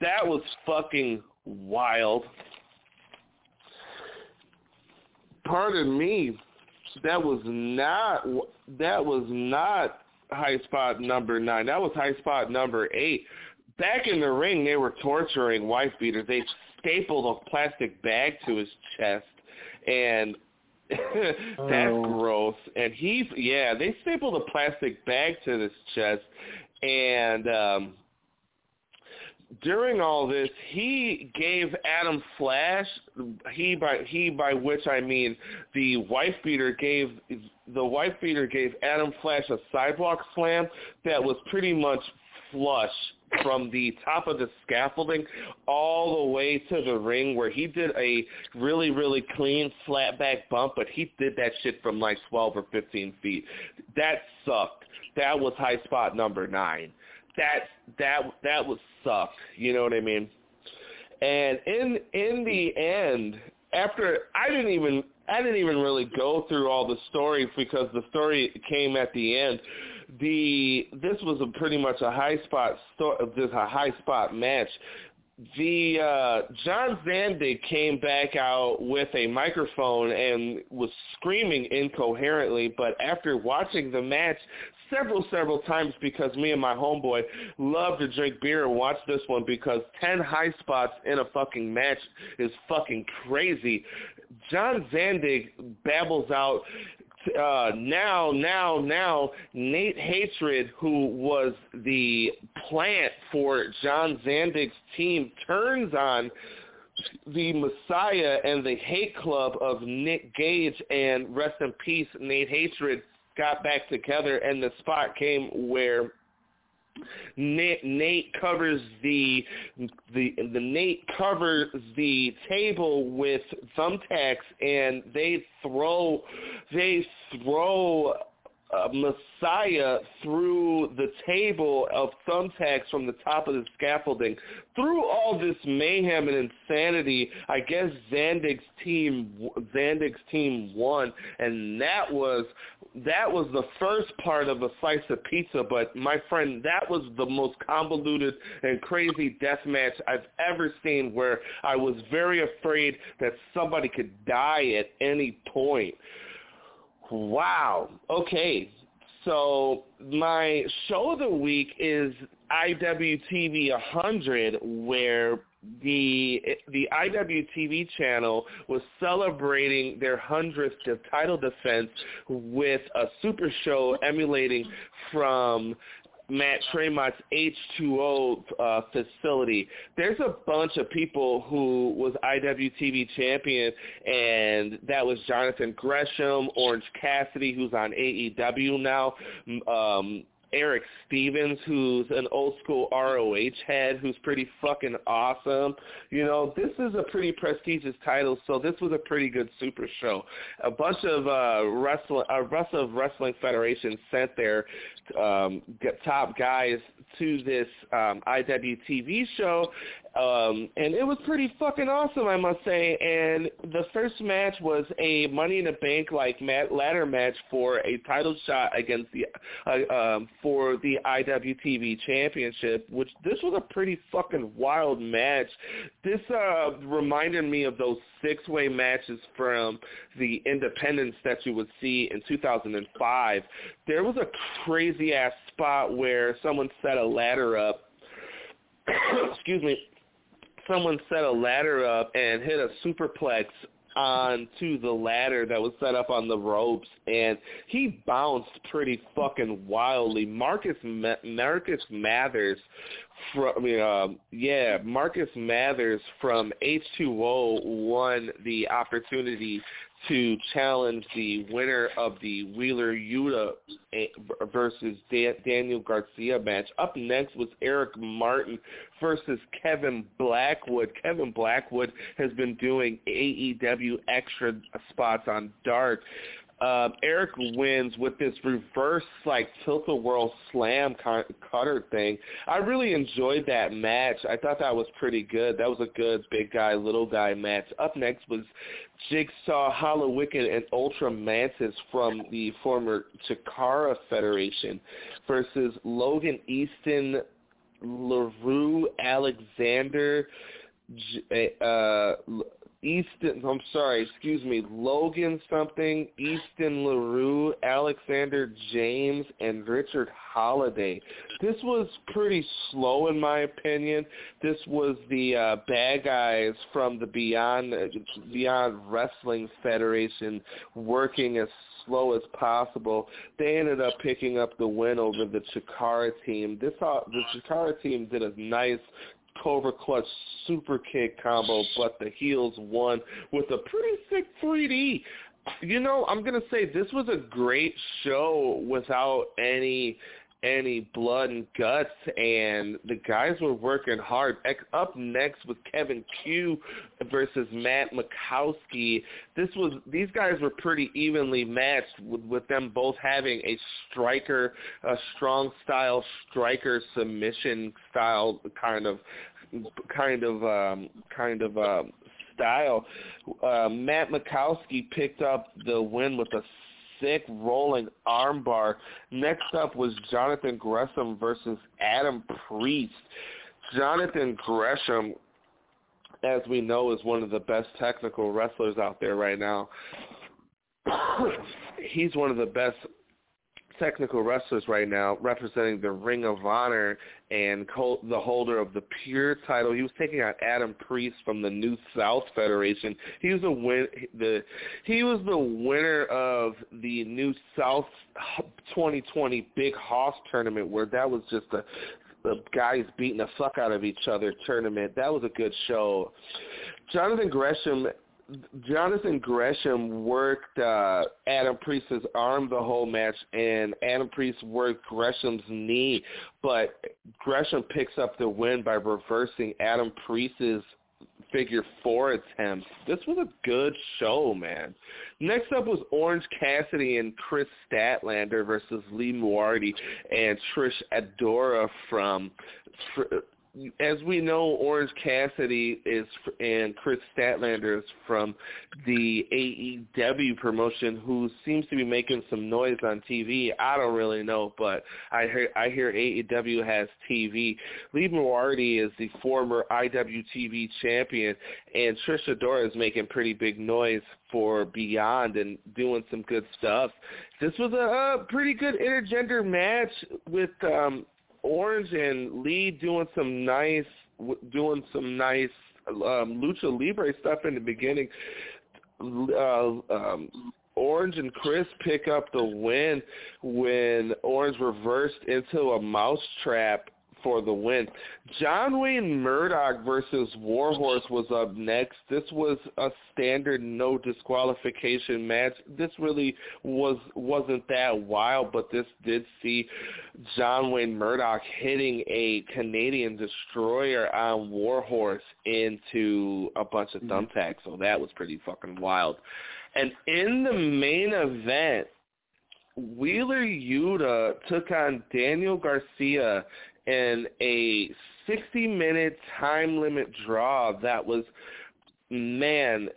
That was fucking wild pardon me, that was not that was not high spot number nine. That was high spot number eight. Back in the ring, they were torturing wife beater. They stapled a plastic bag to his chest, and that's Oh. gross. And he, yeah, they stapled a plastic bag to his chest, and um during all this, he gave Adam Flash, he by he by which I mean the wife beater gave the wife beater gave Adam Flash a sidewalk slam that was pretty much flush from the top of the scaffolding all the way to the ring where he did a really really clean flat back bump but he did that shit from like 12 or 15 feet. That sucked. That was high spot number 9 that that that was sucked. You know what I mean? And in in the end, after I didn't even I didn't even really go through all the stories because the story came at the end. The this was a pretty much a high spot sto- this a high spot match. The uh, John Zandig came back out with a microphone and was screaming incoherently, but after watching the match, several, several times because me and my homeboy love to drink beer and watch this one because 10 high spots in a fucking match is fucking crazy. John Zandig babbles out uh, now, now, now, Nate Hatred, who was the plant for John Zandig's team, turns on the Messiah and the hate club of Nick Gage and rest in peace, Nate Hatred got back together and the spot came where Nate, Nate covers the the the Nate covers the table with thumbtacks and they throw they throw uh, Messiah through the table of thumbtacks from the top of the scaffolding. Through all this mayhem and insanity, I guess Zandig's team Zandig's team won, and that was that was the first part of a slice of pizza. But my friend, that was the most convoluted and crazy death match I've ever seen, where I was very afraid that somebody could die at any point. Wow. Okay. So my show of the week is IWTV 100, where the the IWTV channel was celebrating their hundredth title defense with a super show emulating from Matt Tremont's H2O uh, facility. There's a bunch of people who was IWTV champion, and that was Jonathan Gresham, Orange Cassidy, who's on AEW now, um, Eric Stevens, who's an old school ROH head, who's pretty fucking awesome. You know, this is a pretty prestigious title, so this was a pretty good super show. A bunch of uh, wrestling, a bunch of wrestling federations sent their um, top guys to this um, IWTV show, um, and it was pretty fucking awesome, I must say. And the first match was a Money in the Bank like mat- ladder match for a title shot against the uh, um, for the IWTV Championship, which this was a pretty fucking wild match. This uh, reminded me of those six-way matches from the Independence that you would see in 2005. There was a crazy ass spot where someone set a ladder up. excuse me someone set a ladder up and hit a superplex onto the ladder that was set up on the ropes, and he bounced pretty fucking wildly. Marcus Ma- Marcus Mathers from um, yeah Marcus Mathers from H2O won the opportunity to challenge the winner of the Wheeler Yuta eh, versus Daniel Garcia match. Up next was Eric Martin versus Kevin Blackwood. Kevin Blackwood has been doing AEW extra spots on Dark um, Eric wins with this reverse like tilt-a-whirl slam cutter thing. I really enjoyed that match. I thought that was pretty good. That was a good big guy, little guy match. Up next was Jigsaw, Hallowicked, and Ultra Mantis from the former Chikara Federation versus Logan Easton, Laroux Alexander, uh, Easton, I'm sorry, excuse me, Logan something, Easton Laroux, Alexander James, and Richard Holliday. This was pretty slow in my opinion. This was the uh, bad guys from the Beyond Beyond Wrestling Federation working as slow as possible. They ended up picking up the win over the Chikara team. This uh, the Chikara team did a nice Cobra Clutch super kick combo, but the heels won with a pretty sick 3D. You know, I'm gonna say this was a great show without any any blood and guts, and the guys were working hard. Up next was Kevin Ku versus Matt Makowski. This was these guys were pretty evenly matched, with, with them both having a striker, a strong style striker submission style kind of kind of um, kind of um, style. Uh, Matt Makowski picked up the win with a sick rolling armbar. Next up was Jonathan Gresham versus Adam Priest. Jonathan Gresham, as we know, is one of the best technical wrestlers out there right now. He's one of the best technical wrestlers right now representing the Ring of Honor and the holder of the Pure title. He was taking on Adam Priest from the New South Federation. He was a win the he was the winner of the New South 2020 Big Hoss tournament where that was just a the guys beating the fuck out of each other tournament. That was a good show. Jonathan Gresham Jonathan Gresham worked uh, Adam Priest's arm the whole match, and Adam Priest worked Gresham's knee, but Gresham picks up the win by reversing Adam Priest's figure four attempt. This was a good show, man. Next up was Orange Cassidy and Kris Statlander versus Lee Moriarty and Trish Adora from as we know, Orange Cassidy is and Kris Statlander is from the AEW promotion, who seems to be making some noise on TV. I don't really know, but I hear I hear AEW has TV. Lee Moriarty is the former IWTV champion, and Trisha Adora is making pretty big noise for Beyond and doing some good stuff. This was a, a pretty good intergender match with um Orange and Lee doing some nice doing some nice um, lucha libre stuff in the beginning. Uh, um, Orange and Chris pick up the win when Orange reversed into a mousetrap for the win. John Wayne Murdoch versus Warhorse was up next. This was a standard no disqualification match. This really was wasn't that wild, but this did see John Wayne Murdoch hitting a Canadian destroyer on Warhorse into a bunch of mm-hmm. thumbtacks. So that was pretty fucking wild. And in the main event, Wheeler Yuta took on Daniel Garcia in a 60-minute time limit draw that was, man,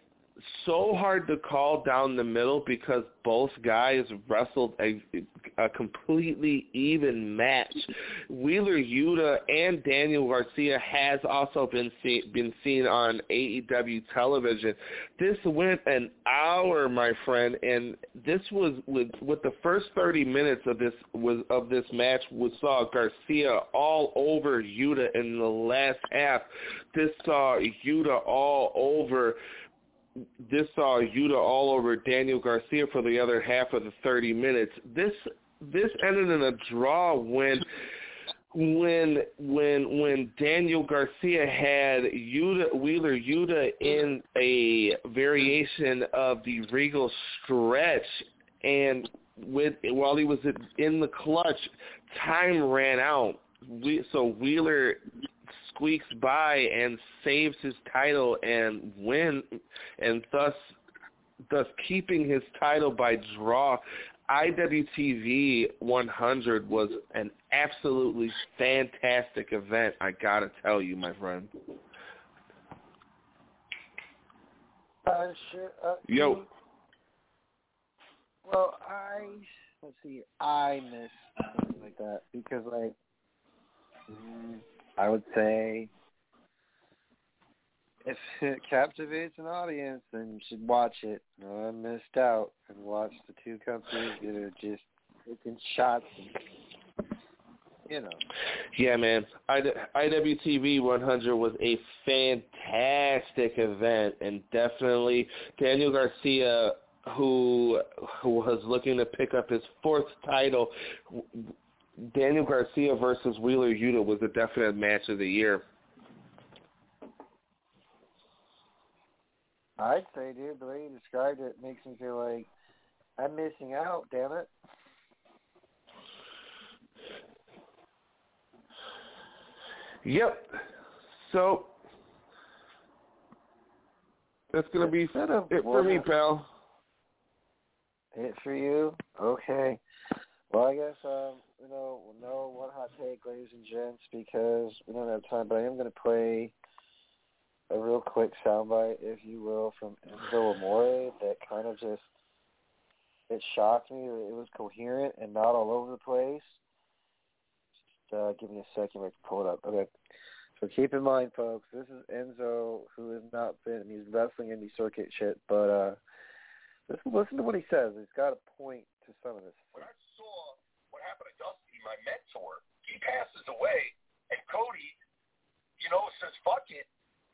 so hard to call down the middle because both guys wrestled a, a completely even match. Wheeler Yuta and Daniel Garcia has also been see, been seen on AEW television. This went an hour, my friend, and this was with with the first 30 minutes of this was of this match we saw Garcia all over Yuta in the last half. This saw Yuta all over this saw Yuta all over Daniel Garcia for the other half of the 30 minutes. This this ended in a draw when when when when Daniel Garcia had Yuta Wheeler Yuta in a variation of the Regal stretch and with while he was in the clutch, time ran out. We, so Wheeler squeaks by and saves his title and win and thus thus keeping his title by draw. IWTV 100 was an absolutely fantastic event. I gotta tell you, my friend. Uh, sure. Uh, Yo. Well, I let's see. I miss something like that because, like, mm, I would say if it captivates an audience, then you should watch it. No, I missed out and watch the two companies that are just taking shots. And, you know. Yeah, man. I, IWTV 100 was a fantastic event, and definitely Daniel Garcia, who who was looking to pick up his fourth title, Daniel Garcia versus Wheeler Yuta was a definite match of the year. I'd say, dude, the way you described it makes me feel like I'm missing out. Damn it. Yep. So that's gonna be it for me, pal. It for you? Okay. Well, I guess um, you know, no one hot take, ladies and gents, because we don't have time. But I am going to play a real quick soundbite, if you will, from Enzo Amore that kind of just it shocked me that it was coherent and not all over the place. Just uh, give me a second, I can pull it up. Okay. So keep in mind, folks, this is Enzo, who has not been, he's wrestling indie circuit shit, but uh, listen, listen to what he says. He's got a point to some of this. When I saw what happened to Dusty, my mentor, he passes away, and Cody, you know, says fuck it,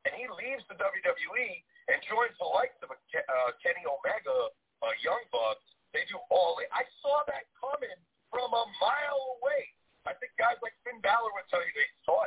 and he leaves the WWE and joins the likes of a uh, Kenny Omega, uh, Young Bucks. They do all. I saw that coming from a mile away. I think guys like Finn Balor would tell you they saw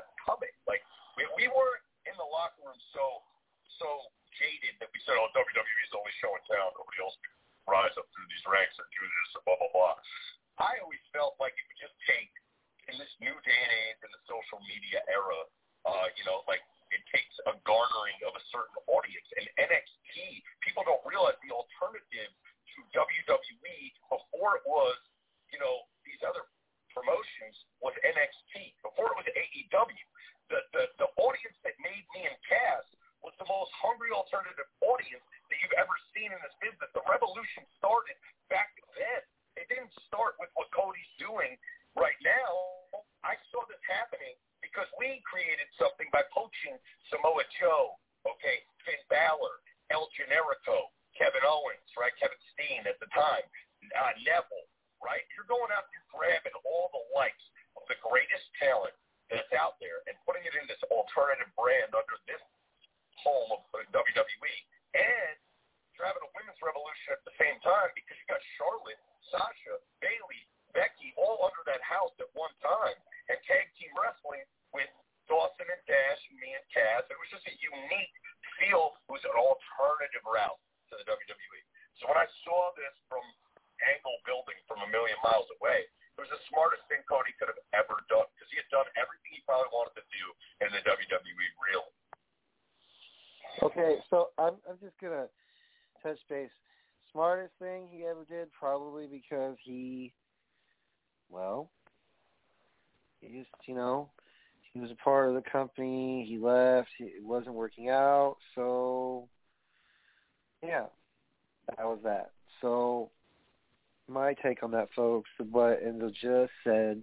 take on that, folks, what Enzo just said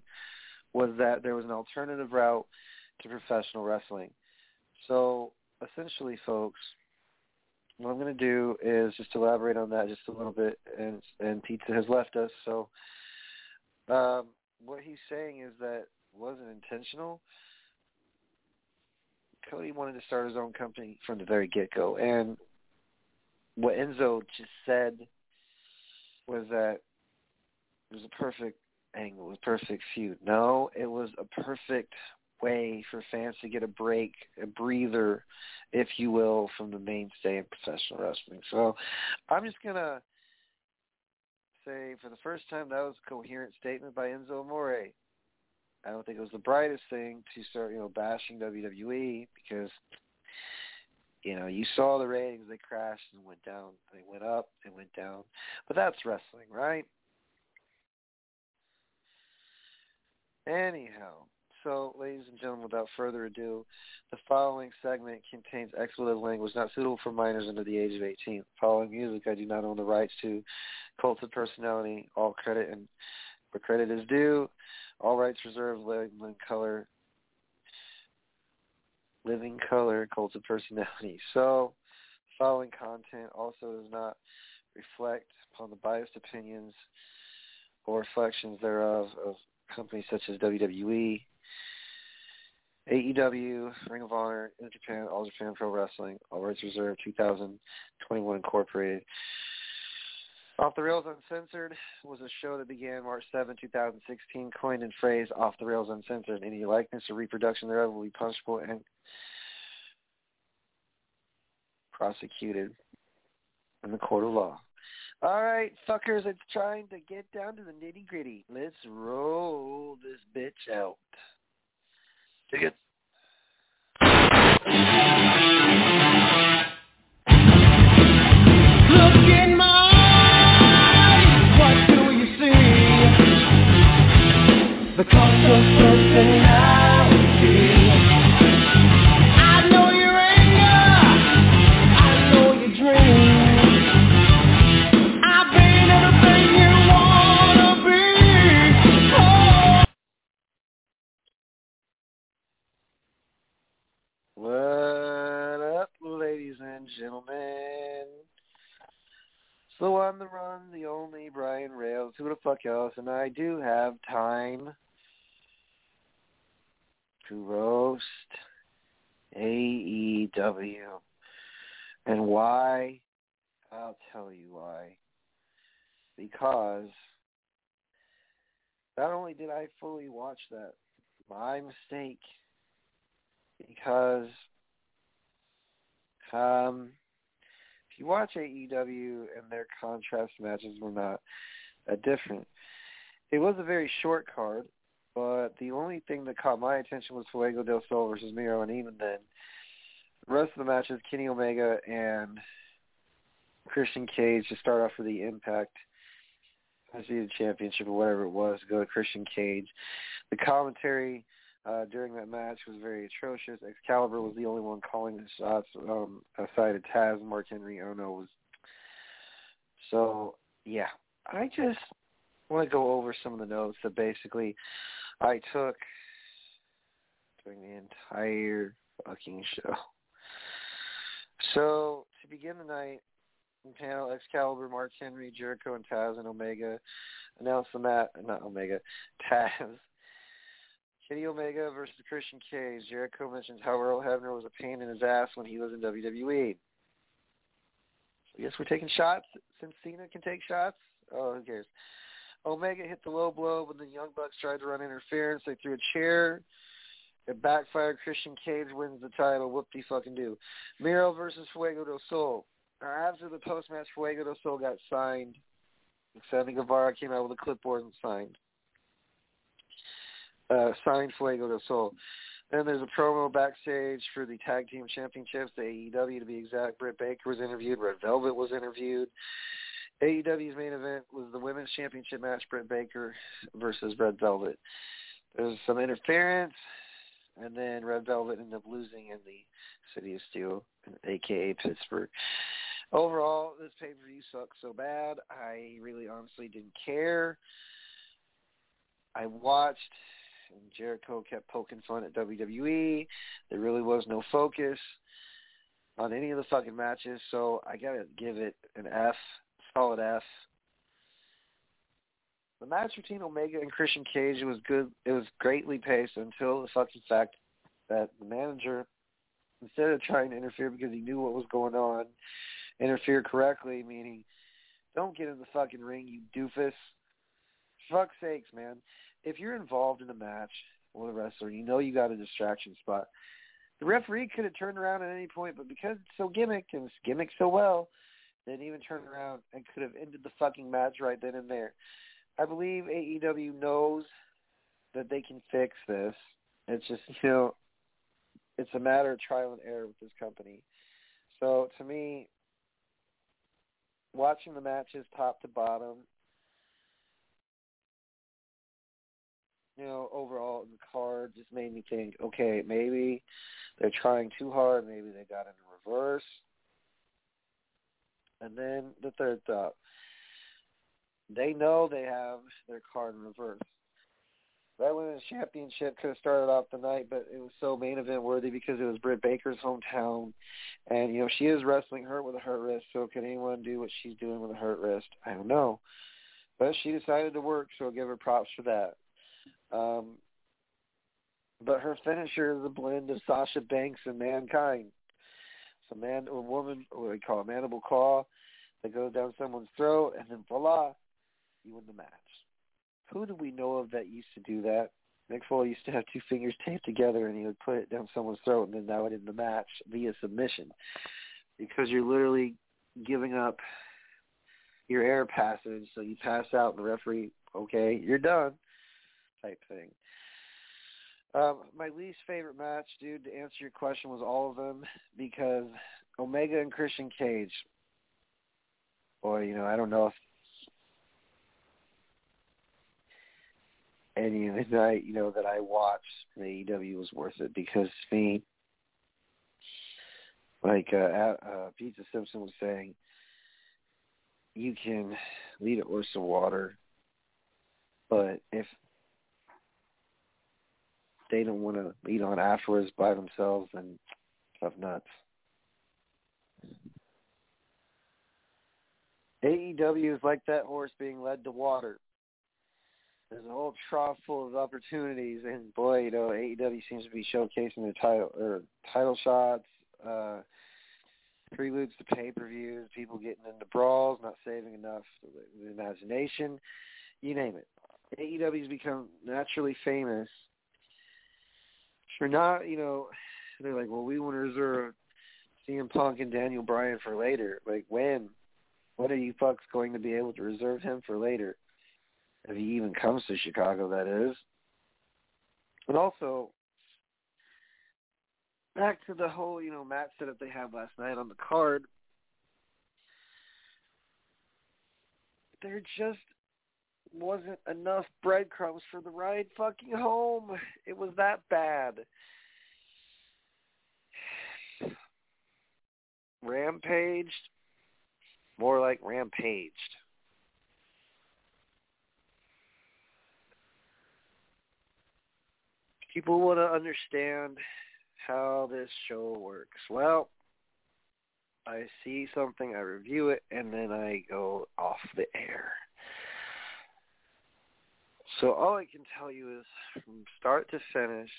was that there was an alternative route to professional wrestling. So, essentially, folks, what I'm going to do is just elaborate on that just a little bit, and and Pizza has left us. So, um, what he's saying is that wasn't intentional. Cody wanted to start his own company from the very get go, and what Enzo just said was that perfect angle, a perfect feud. No, it was a perfect way for fans to get a break, a breather, if you will, from the mainstay in professional wrestling. So I'm just going to say for the first time that was a coherent statement by Enzo Amore. I don't think it was the brightest thing to start, you know, bashing WWE because, you know, you saw the ratings, they crashed and went down. They went up, they went down. But that's wrestling, right? Anyhow, so, ladies and gentlemen, without further ado, the following segment contains expletive language not suitable for minors under the age of 18. The following music I do not own the rights to. Cult of Personality, all credit and where credit is due. All rights reserved, Living Colour. Living Colour, Cult of Personality. So, the following content also does not reflect upon the biased opinions or reflections thereof of companies such as WWE, AEW, Ring of Honor, Japan, All Japan Pro Wrestling, All Rights Reserved, 2021 Incorporated. Off the Rails Uncensored was a show that began March 7, 2016, coined and phrase Off the Rails Uncensored. Any likeness or reproduction thereof will be punishable and prosecuted in the court of law. All right, fuckers, it's trying to get down to the nitty gritty. Let's roll this bitch out. Tickets. Look in my eyes, what do you see? The cost of personality. And I do have time to roast AEW. And why? I'll tell you why. Because not only did I fully watch that, my mistake, because um, if you watch AEW and their contrast matches were not that different. It was a very short card, but the only thing that caught my attention was Fuego del Sol versus Miro, and even then, the rest of the matches, Kenny Omega and Christian Cage to start off with the Impact the Championship or whatever it was, go to Christian Cage. The commentary uh, during that match was very atrocious. Excalibur was the only one calling the shots um, aside of Taz. Mark Henry Ono was. So yeah, I just want to go over some of the notes that basically I took during the entire fucking show. So to begin the night, panel Excalibur, Mark Henry, Jericho, and Taz and Omega announced the mat. Not Omega, Taz. Kenny Omega versus Christian Cage. Jericho mentions how Earl Hebner was a pain in his ass when he was in WWE. I guess we're taking shots since Cena can take shots. Oh, who cares? Omega hit the low blow when the Young Bucks tried to run interference. They threw a chair. It backfired. Christian Cage wins the title. Whoop de fucking do. Miro versus Fuego del Sol. Now, after the post match, Fuego del Sol got signed. Sammy Guevara came out with a clipboard and signed. Uh, signed Fuego del Sol. Then there's a promo backstage for the tag team championships, the AEW to be exact. Britt Baker was interviewed. Red Velvet was interviewed. AEW's main event was the women's championship match, Britt Baker versus Red Velvet. There was some interference, and then Red Velvet ended up losing in the City of Steel, aka Pittsburgh. Overall, this pay per view sucked so bad. I really honestly didn't care. I watched and Jericho kept poking fun at WWE. There really was no focus on any of the fucking matches, so I gotta give it an F, solid F. The match between Omega and Christian Cage was good. It was greatly paced until the fucking fact that the manager, instead of trying to interfere because he knew what was going on, interfered correctly, meaning, don't get in the fucking ring, you doofus. Fuck's sakes, man if you're involved in a match with a wrestler, you know you got a distraction spot. The referee could have turned around at any point, but because it's so gimmicked and it's gimmicked so well, didn't even turn around and could have ended the fucking match right then and there. I believe AEW knows that they can fix this. It's just you know, it's a matter of trial and error with this company. So to me, watching the matches top to bottom, you know, overall in the card just made me think, okay, maybe they're trying too hard, maybe they got in reverse. And then the third thought, they know they have their card in reverse. That women's championship could have started off the night, but it was so main event worthy because it was Britt Baker's hometown, and you know she is wrestling hurt with a hurt wrist. So could anyone do what she's doing with a hurt wrist? I don't know, but she decided to work, so I'll give her props for that. Um, but her finisher is a blend of Sasha Banks and Mankind. So man or woman, what do we call it, mandible claw that goes down someone's throat, and then voila, you win the match. Who do we know of that used to do that? Mick Foley used to have two fingers taped together, and he would put it down someone's throat, and then that would end the match via submission. Because you're literally giving up your air passage, so you pass out, and the referee, okay, you're done type thing. Um, my least favorite match, dude, to answer your question, was all of them because Omega and Christian Cage. Boy, you know, I don't know if any of the night, you know, that I watched in AEW was worth it because me, like uh, uh, Pizza Simpson was saying, you can lead a horse to water, but if they don't want to eat on afterwards by themselves and tough nuts. AEW is like that horse being led to water. There's a whole trough full of opportunities, and boy, you know, AEW seems to be showcasing their title or title shots, uh, preludes to pay-per-views, people getting into brawls, not saving enough the imagination, you name it. AEW's become naturally famous for not, you know, they're like, well, we want to reserve CM Punk and Daniel Bryan for later. Like, when? What are you fucks going to be able to reserve him for later? If he even comes to Chicago, that is. And also, back to the whole, you know, match setup they had last night on the card. There just wasn't enough breadcrumbs for the ride fucking home. It was that bad. Rampaged? More like rampaged. People want to understand how this show works. Well, I see something, I review it, and then I go off the air. So all I can tell you is from start to finish,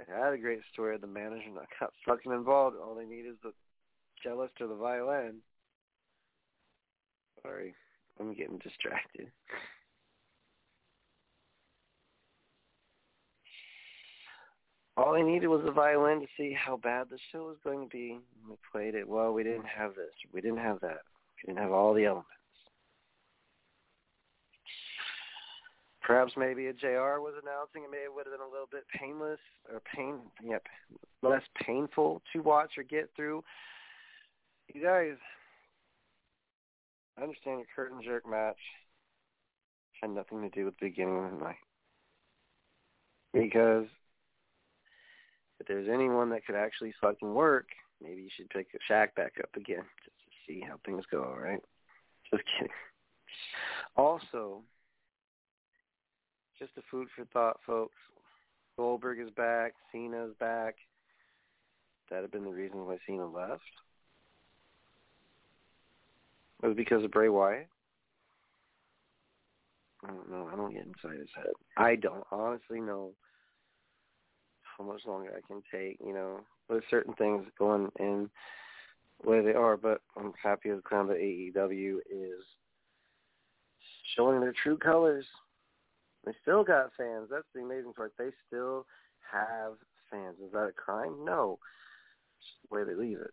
it had a great story. The manager not got fucking involved. All they need is the cellist or the violin. Sorry, I'm getting distracted. All I needed was a violin to see how bad the show was going to be. We played it. Well, we didn't have this. We didn't have that. We didn't have all the elements. Perhaps maybe a JR was announcing it. Maybe would have been a little bit painless or pain, yep, less painful to watch or get through. You guys, I understand your curtain jerk match had nothing to do with the beginning of the night. Because if there's anyone that could actually fucking work, maybe you should pick a Shaq back up again just to see how things go, right? Just kidding. Also, just a food for thought, folks. Goldberg is back. Cena's back. That had been the reason why Cena left. It was because of Bray Wyatt. I don't know. I don't get inside his head. I don't honestly know how much longer I can take. You know, there's certain things going in where they are, but I'm happy as crown that AEW is showing their true colors. They still got fans. That's the amazing part. They still have fans. Is that a crime? No. It's the way they leave it.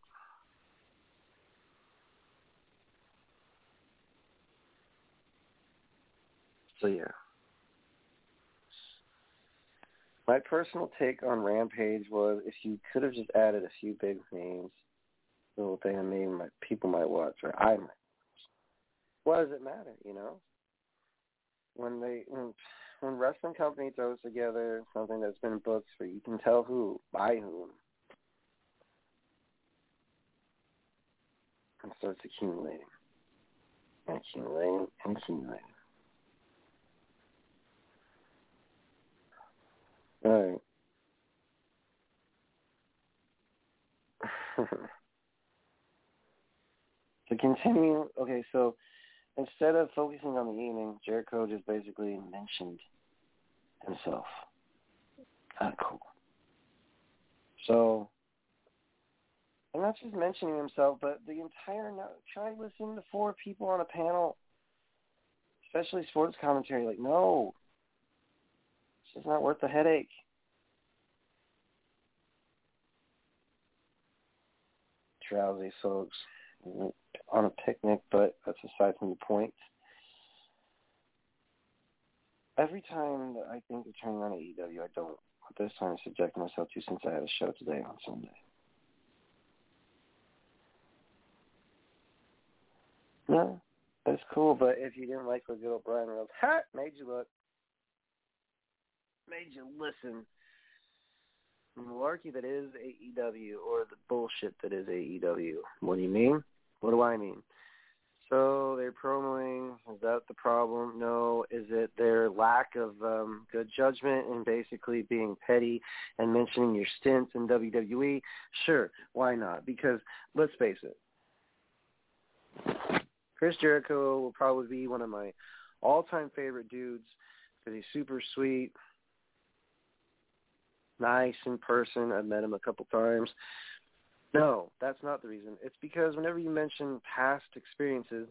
So yeah. My personal take on Rampage was if you could have just added a few big names, little thing that maybe my, people might watch or I might. What does it matter, you know? When they when when wrestling company throws together something that's been booked for you can tell who by whom and starts accumulating and accumulating and accumulating. All right. to continue, okay, so instead of focusing on the evening, Jericho just basically mentioned himself. Kind of cool. So, and not just mentioning himself, but the entire try listening to four people on a panel, especially sports commentary. Like, no, it's just not worth the headache. Drowsy folks on a picnic, but that's aside from the point. Every time that I think of turning on AEW, I don't. But this time I subject myself to since I had a show today on Sunday. No, that's cool, but if you didn't like what good old Brian Reynolds ha, made you look, made you listen, the malarkey that is AEW or the bullshit that is AEW. What do you mean? What do I mean? So they're promoting. Is that the problem? No. Is it their lack of um, good judgment and basically being petty and mentioning your stints in WWE? Sure. Why not? Because let's face it. Chris Jericho will probably be one of my all-time favorite dudes because he's super sweet, nice in person. I've met him a couple times. No, that's not the reason. It's because whenever you mention past experiences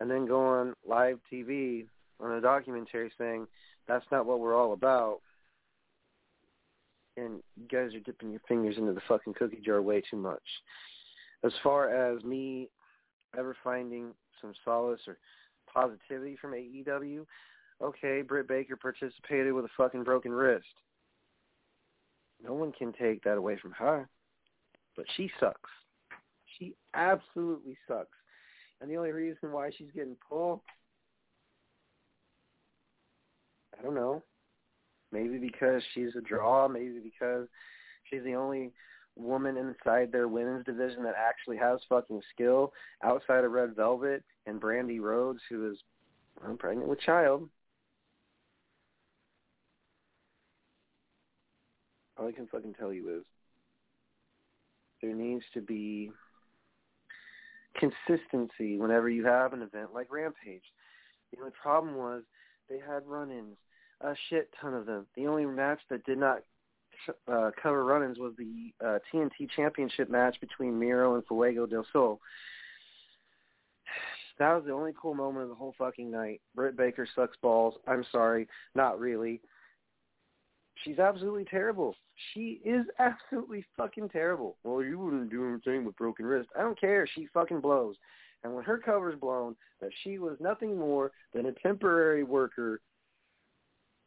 and then go on live TV on a documentary saying that's not what we're all about, and you guys are dipping your fingers into the fucking cookie jar way too much. As far as me ever finding some solace or positivity from AEW, okay, Britt Baker participated with a fucking broken wrist. No one can take that away from her but she sucks. She absolutely sucks. And the only reason why she's getting pulled, I don't know. Maybe because she's a draw. Maybe because she's the only woman inside their women's division that actually has fucking skill outside of Red Velvet and Brandi Rhodes, who is well, pregnant with child. All I can fucking tell you is there needs to be consistency whenever you have an event like Rampage. The only problem was they had run-ins, a shit ton of them. The only match that did not uh, cover run-ins was the uh, TNT Championship match between Miro and Fuego del Sol. That was the only cool moment of the whole fucking night. Britt Baker sucks balls. I'm sorry, not really. She's absolutely terrible. She is absolutely fucking terrible. Well, you wouldn't do anything with broken wrist. I don't care. She fucking blows. And when her cover's blown, that she was nothing more than a temporary worker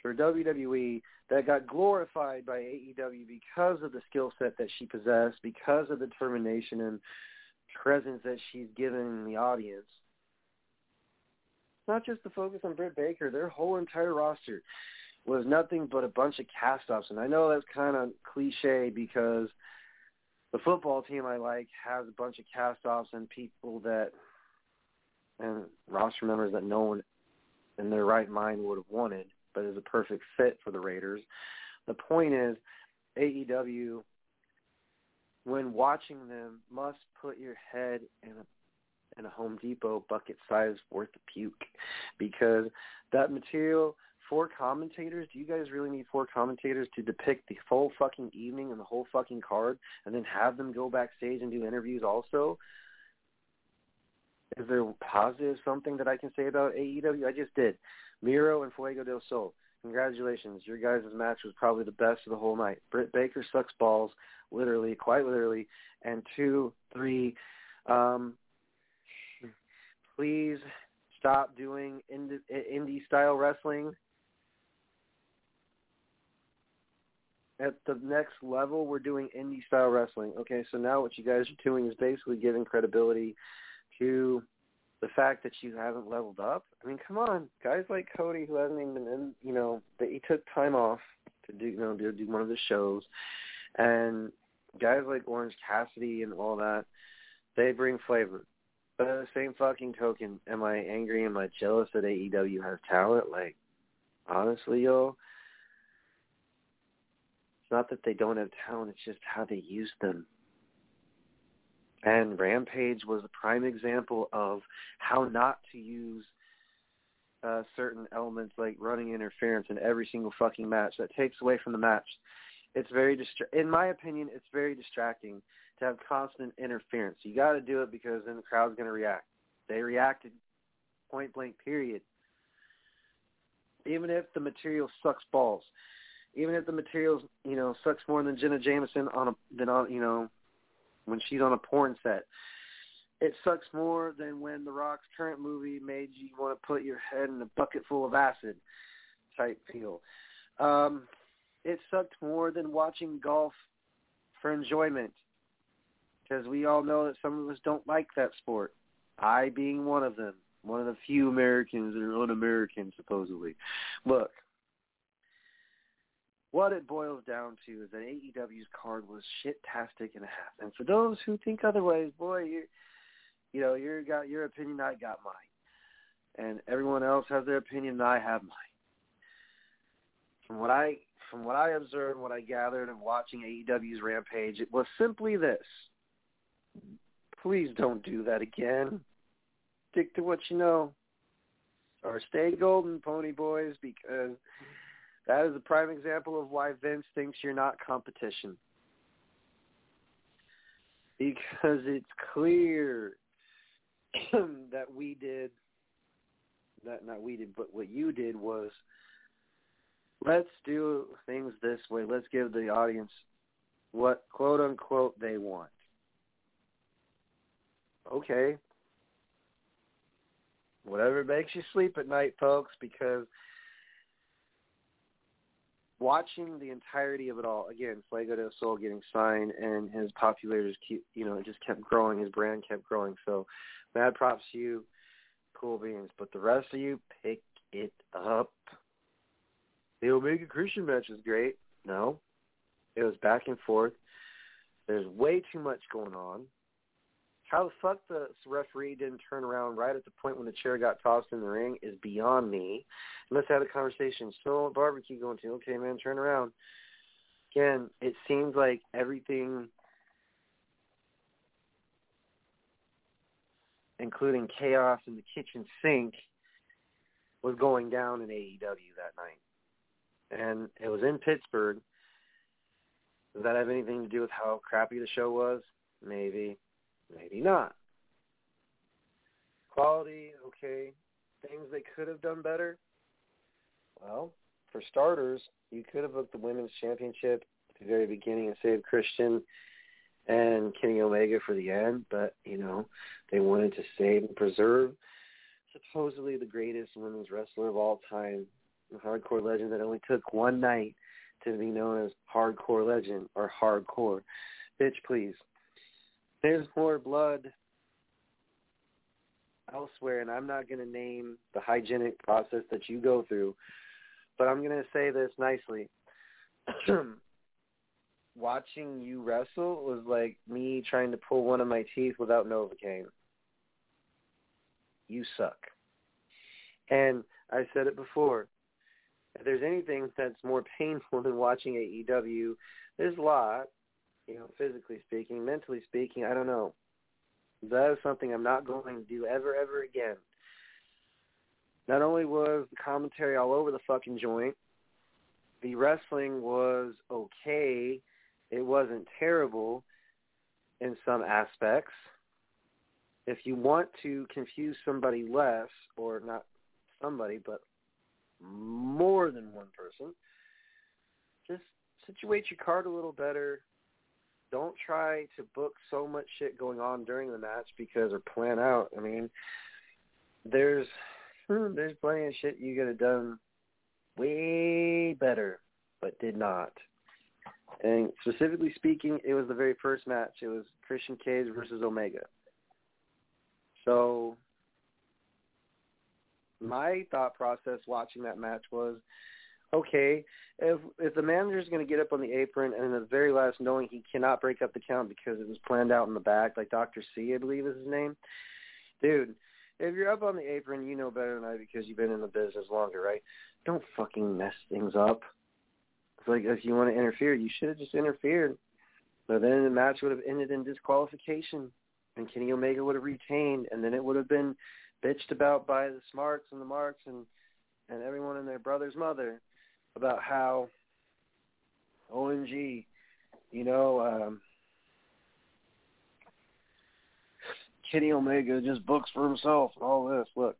for WWE that got glorified by AEW because of the skill set that she possessed, because of the determination and presence that she's given the audience. Not just the focus on Britt Baker, their whole entire roster was nothing but a bunch of cast-offs. And I know that's kind of cliche because the football team I like has a bunch of cast-offs and people that and roster members that no one in their right mind would have wanted, but is a perfect fit for the Raiders. The point is, AEW, when watching them, must put your head in a in a Home Depot bucket size worth of puke because that material four commentators, do you guys really need four commentators to depict the full fucking evening and the whole fucking card and then have them go backstage and do interviews also? Is there positive something that I can say about AEW? I just did. Miro and Fuego del Sol. Congratulations. Your guys' match was probably the best of the whole night. Britt Baker sucks balls, literally, quite literally. And two, three, um, please stop doing indie, indie style wrestling. At the next level, we're doing indie style wrestling. Okay, so now what you guys are doing is basically giving credibility to the fact that you haven't leveled up. I mean, come on, guys like Cody who hasn't even been in, you know, that he took time off to do, you know, to do one of the shows, and guys like Orange Cassidy and all that, they bring flavor. But at the same fucking token, am I angry? Am I jealous that AEW has talent? Like, honestly, yo, it's not that they don't have talent. It's just how they use them. And Rampage was a prime example of how not to use uh, certain elements like running interference in every single fucking match. That takes away from the match. It's very distra- in my opinion, it's very distracting to have constant interference. You got to do it because then the crowd's going to react. They reacted point blank. Period. Even if the material sucks balls, even if the material you know sucks more than Jenna Jameson on a than on you know when she's on a porn set. It sucks more than when The Rock's current movie made you want to put your head in a bucket full of acid type feel. Um, it sucked more than watching golf for enjoyment because we all know that some of us don't like that sport. I being one of them, one of the few Americans that are un-American supposedly. Look, what it boils down to is that AEW's card was shit-tastic and a half. And for those who think otherwise, boy, you you know, you got your opinion, I got mine. And everyone else has their opinion, and I have mine. From what I from what I observed, what I gathered, and watching AEW's Rampage, it was simply this: please don't do that again. Stick to what you know, or stay golden, Pony Boys, because that is a prime example of why Vince thinks you're not competition. Because it's clear that we did, that not we did, but what you did was, let's do things this way. Let's give the audience what quote unquote they want. Okay. Whatever makes you sleep at night, folks, because watching the entirety of it all again, Fuego del Sol getting signed and his popularity keep you know, it just kept growing, his brand kept growing. So mad props to you, cool beans. But the rest of you, pick it up. The Omega Christian match was great. No. It was back and forth. There's way too much going on. How the fuck the referee didn't turn around right at the point when the chair got tossed in the ring is beyond me. And let's have a conversation. So barbecue going to okay, man, turn around. Again, it seems like everything, including chaos in the kitchen sink, was going down in AEW that night, and it was in Pittsburgh. Does that have anything to do with how crappy the show was? Maybe. Maybe not. quality, okay. Things they could have done better. Well, for starters, you could have booked the women's championship at the very beginning and saved Christian and Kenny Omega for the end, but you know they wanted to save and preserve supposedly the greatest women's wrestler of all time, the hardcore legend that only took one night to be known as hardcore legend or hardcore. Bitch, please. There's more blood elsewhere, and I'm not going to name the hygienic process that you go through, but I'm going to say this nicely. Watching you wrestle was like me trying to pull one of my teeth without Novocaine. You suck. And I said it before. If there's anything that's more painful than watching AEW, there's a lot, you know, physically speaking, mentally speaking, I don't know. That is something I'm not going to do ever, ever again. Not only was the commentary all over the fucking joint, the wrestling was okay. It wasn't terrible in some aspects. If you want to confuse somebody less, or not somebody, but more than one person, just situate your card a little better, don't try to book so much shit going on during the match because or plan out. I mean, there's hmm, there's plenty of shit you could have done way better, but did not. And specifically speaking, it was the very first match. It was Christian Cage versus Omega. So my thought process watching that match was okay, if if the manager's going to get up on the apron and in the very last knowing he cannot break up the count because it was planned out in the back, like Dr. C, I believe is his name, dude. If you're up on the apron, you know better than I because you've been in the business longer, right? Don't fucking mess things up. It's like if you want to interfere, you should have just interfered. But then the match would have ended in disqualification, and Kenny Omega would have retained, and then it would have been bitched about by the smarts and the marks and and everyone and their brother's mother about how OMG, you know, um, Kenny Omega just books for himself and all this. Look,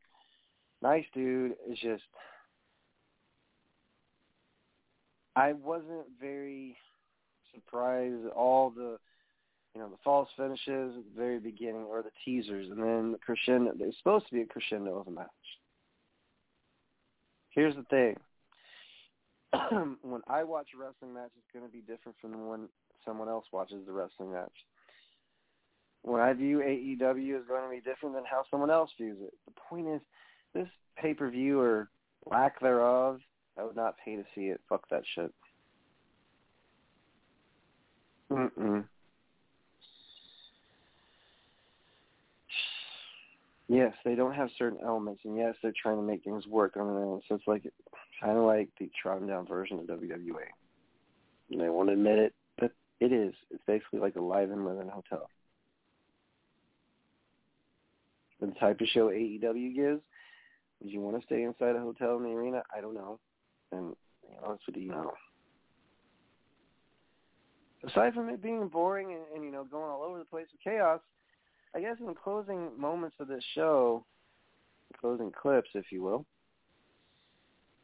nice dude. It's just I wasn't very surprised at all the you know the false finishes at the very beginning or the teasers and then the crescendo. There's supposed to be a crescendo of a match. Here's the thing. when I watch a wrestling match, it's going to be different from when someone else watches the wrestling match. When I view AEW is going to be different than how someone else views it. The point is, this pay-per-view or lack thereof, I would not pay to see it. Fuck that shit. Mm-mm. Yes, they don't have certain elements, and yes, they're trying to make things work on their own. So it's like kind of like the trodden down version of WWE. And they won't admit it, but it is. It's basically like a live and live in hotel. The type of show AEW gives, would you want to stay inside a hotel in the arena? I don't know. And to be honest with you, no. Aside from it being boring and, and you know going all over the place with chaos, I guess in the closing moments of this show, closing clips, if you will,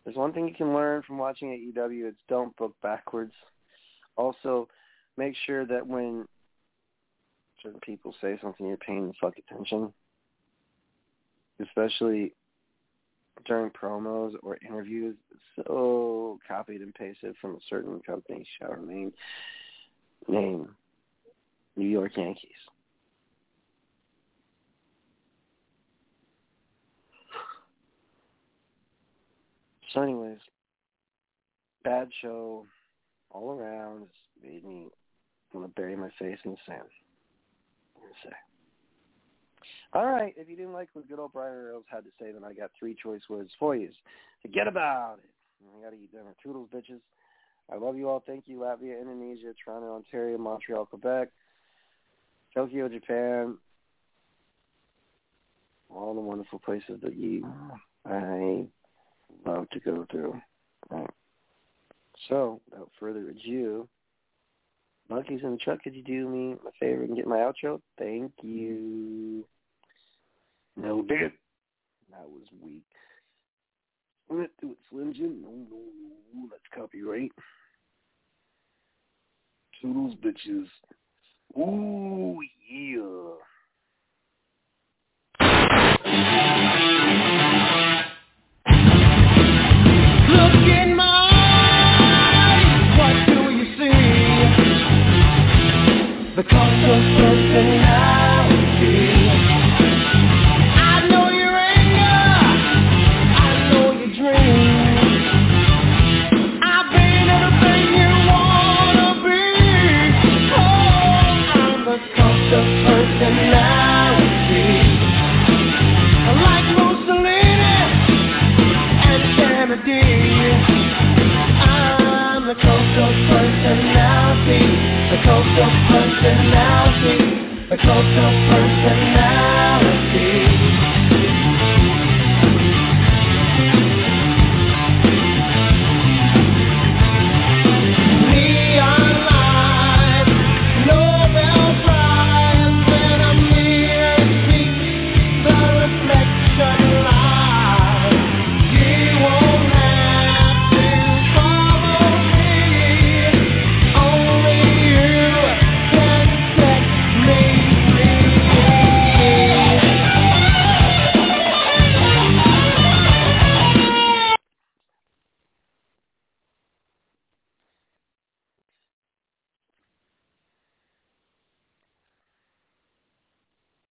there's one thing you can learn from watching AEW. It's don't book backwards. Also, make sure that when certain people say something, you're paying fuck attention. Especially during promos or interviews, so copied and pasted from a certain company shall remain name New York Yankees. So, anyways, bad show all around. It's made me want to bury my face in the sand. Say. All right, if you didn't like what good old Brian Rails had to say, then I got three choice words for you. Forget about it. I gotta eat dinner. Toodles, bitches. I love you all. Thank you, Latvia, Indonesia, Toronto, Ontario, Montreal, Quebec, Tokyo, Japan, all the wonderful places that you I love to go through. Right. So, without further ado, Monkeys in the truck, could you do me a favor and get my outro? Thank you. No, it. That was weak. Let's do it, Slim Jim. No, no, no. That's copyright. Toodles, bitches. Ooh, yeah. The cult of personality. personality, a cult of personality.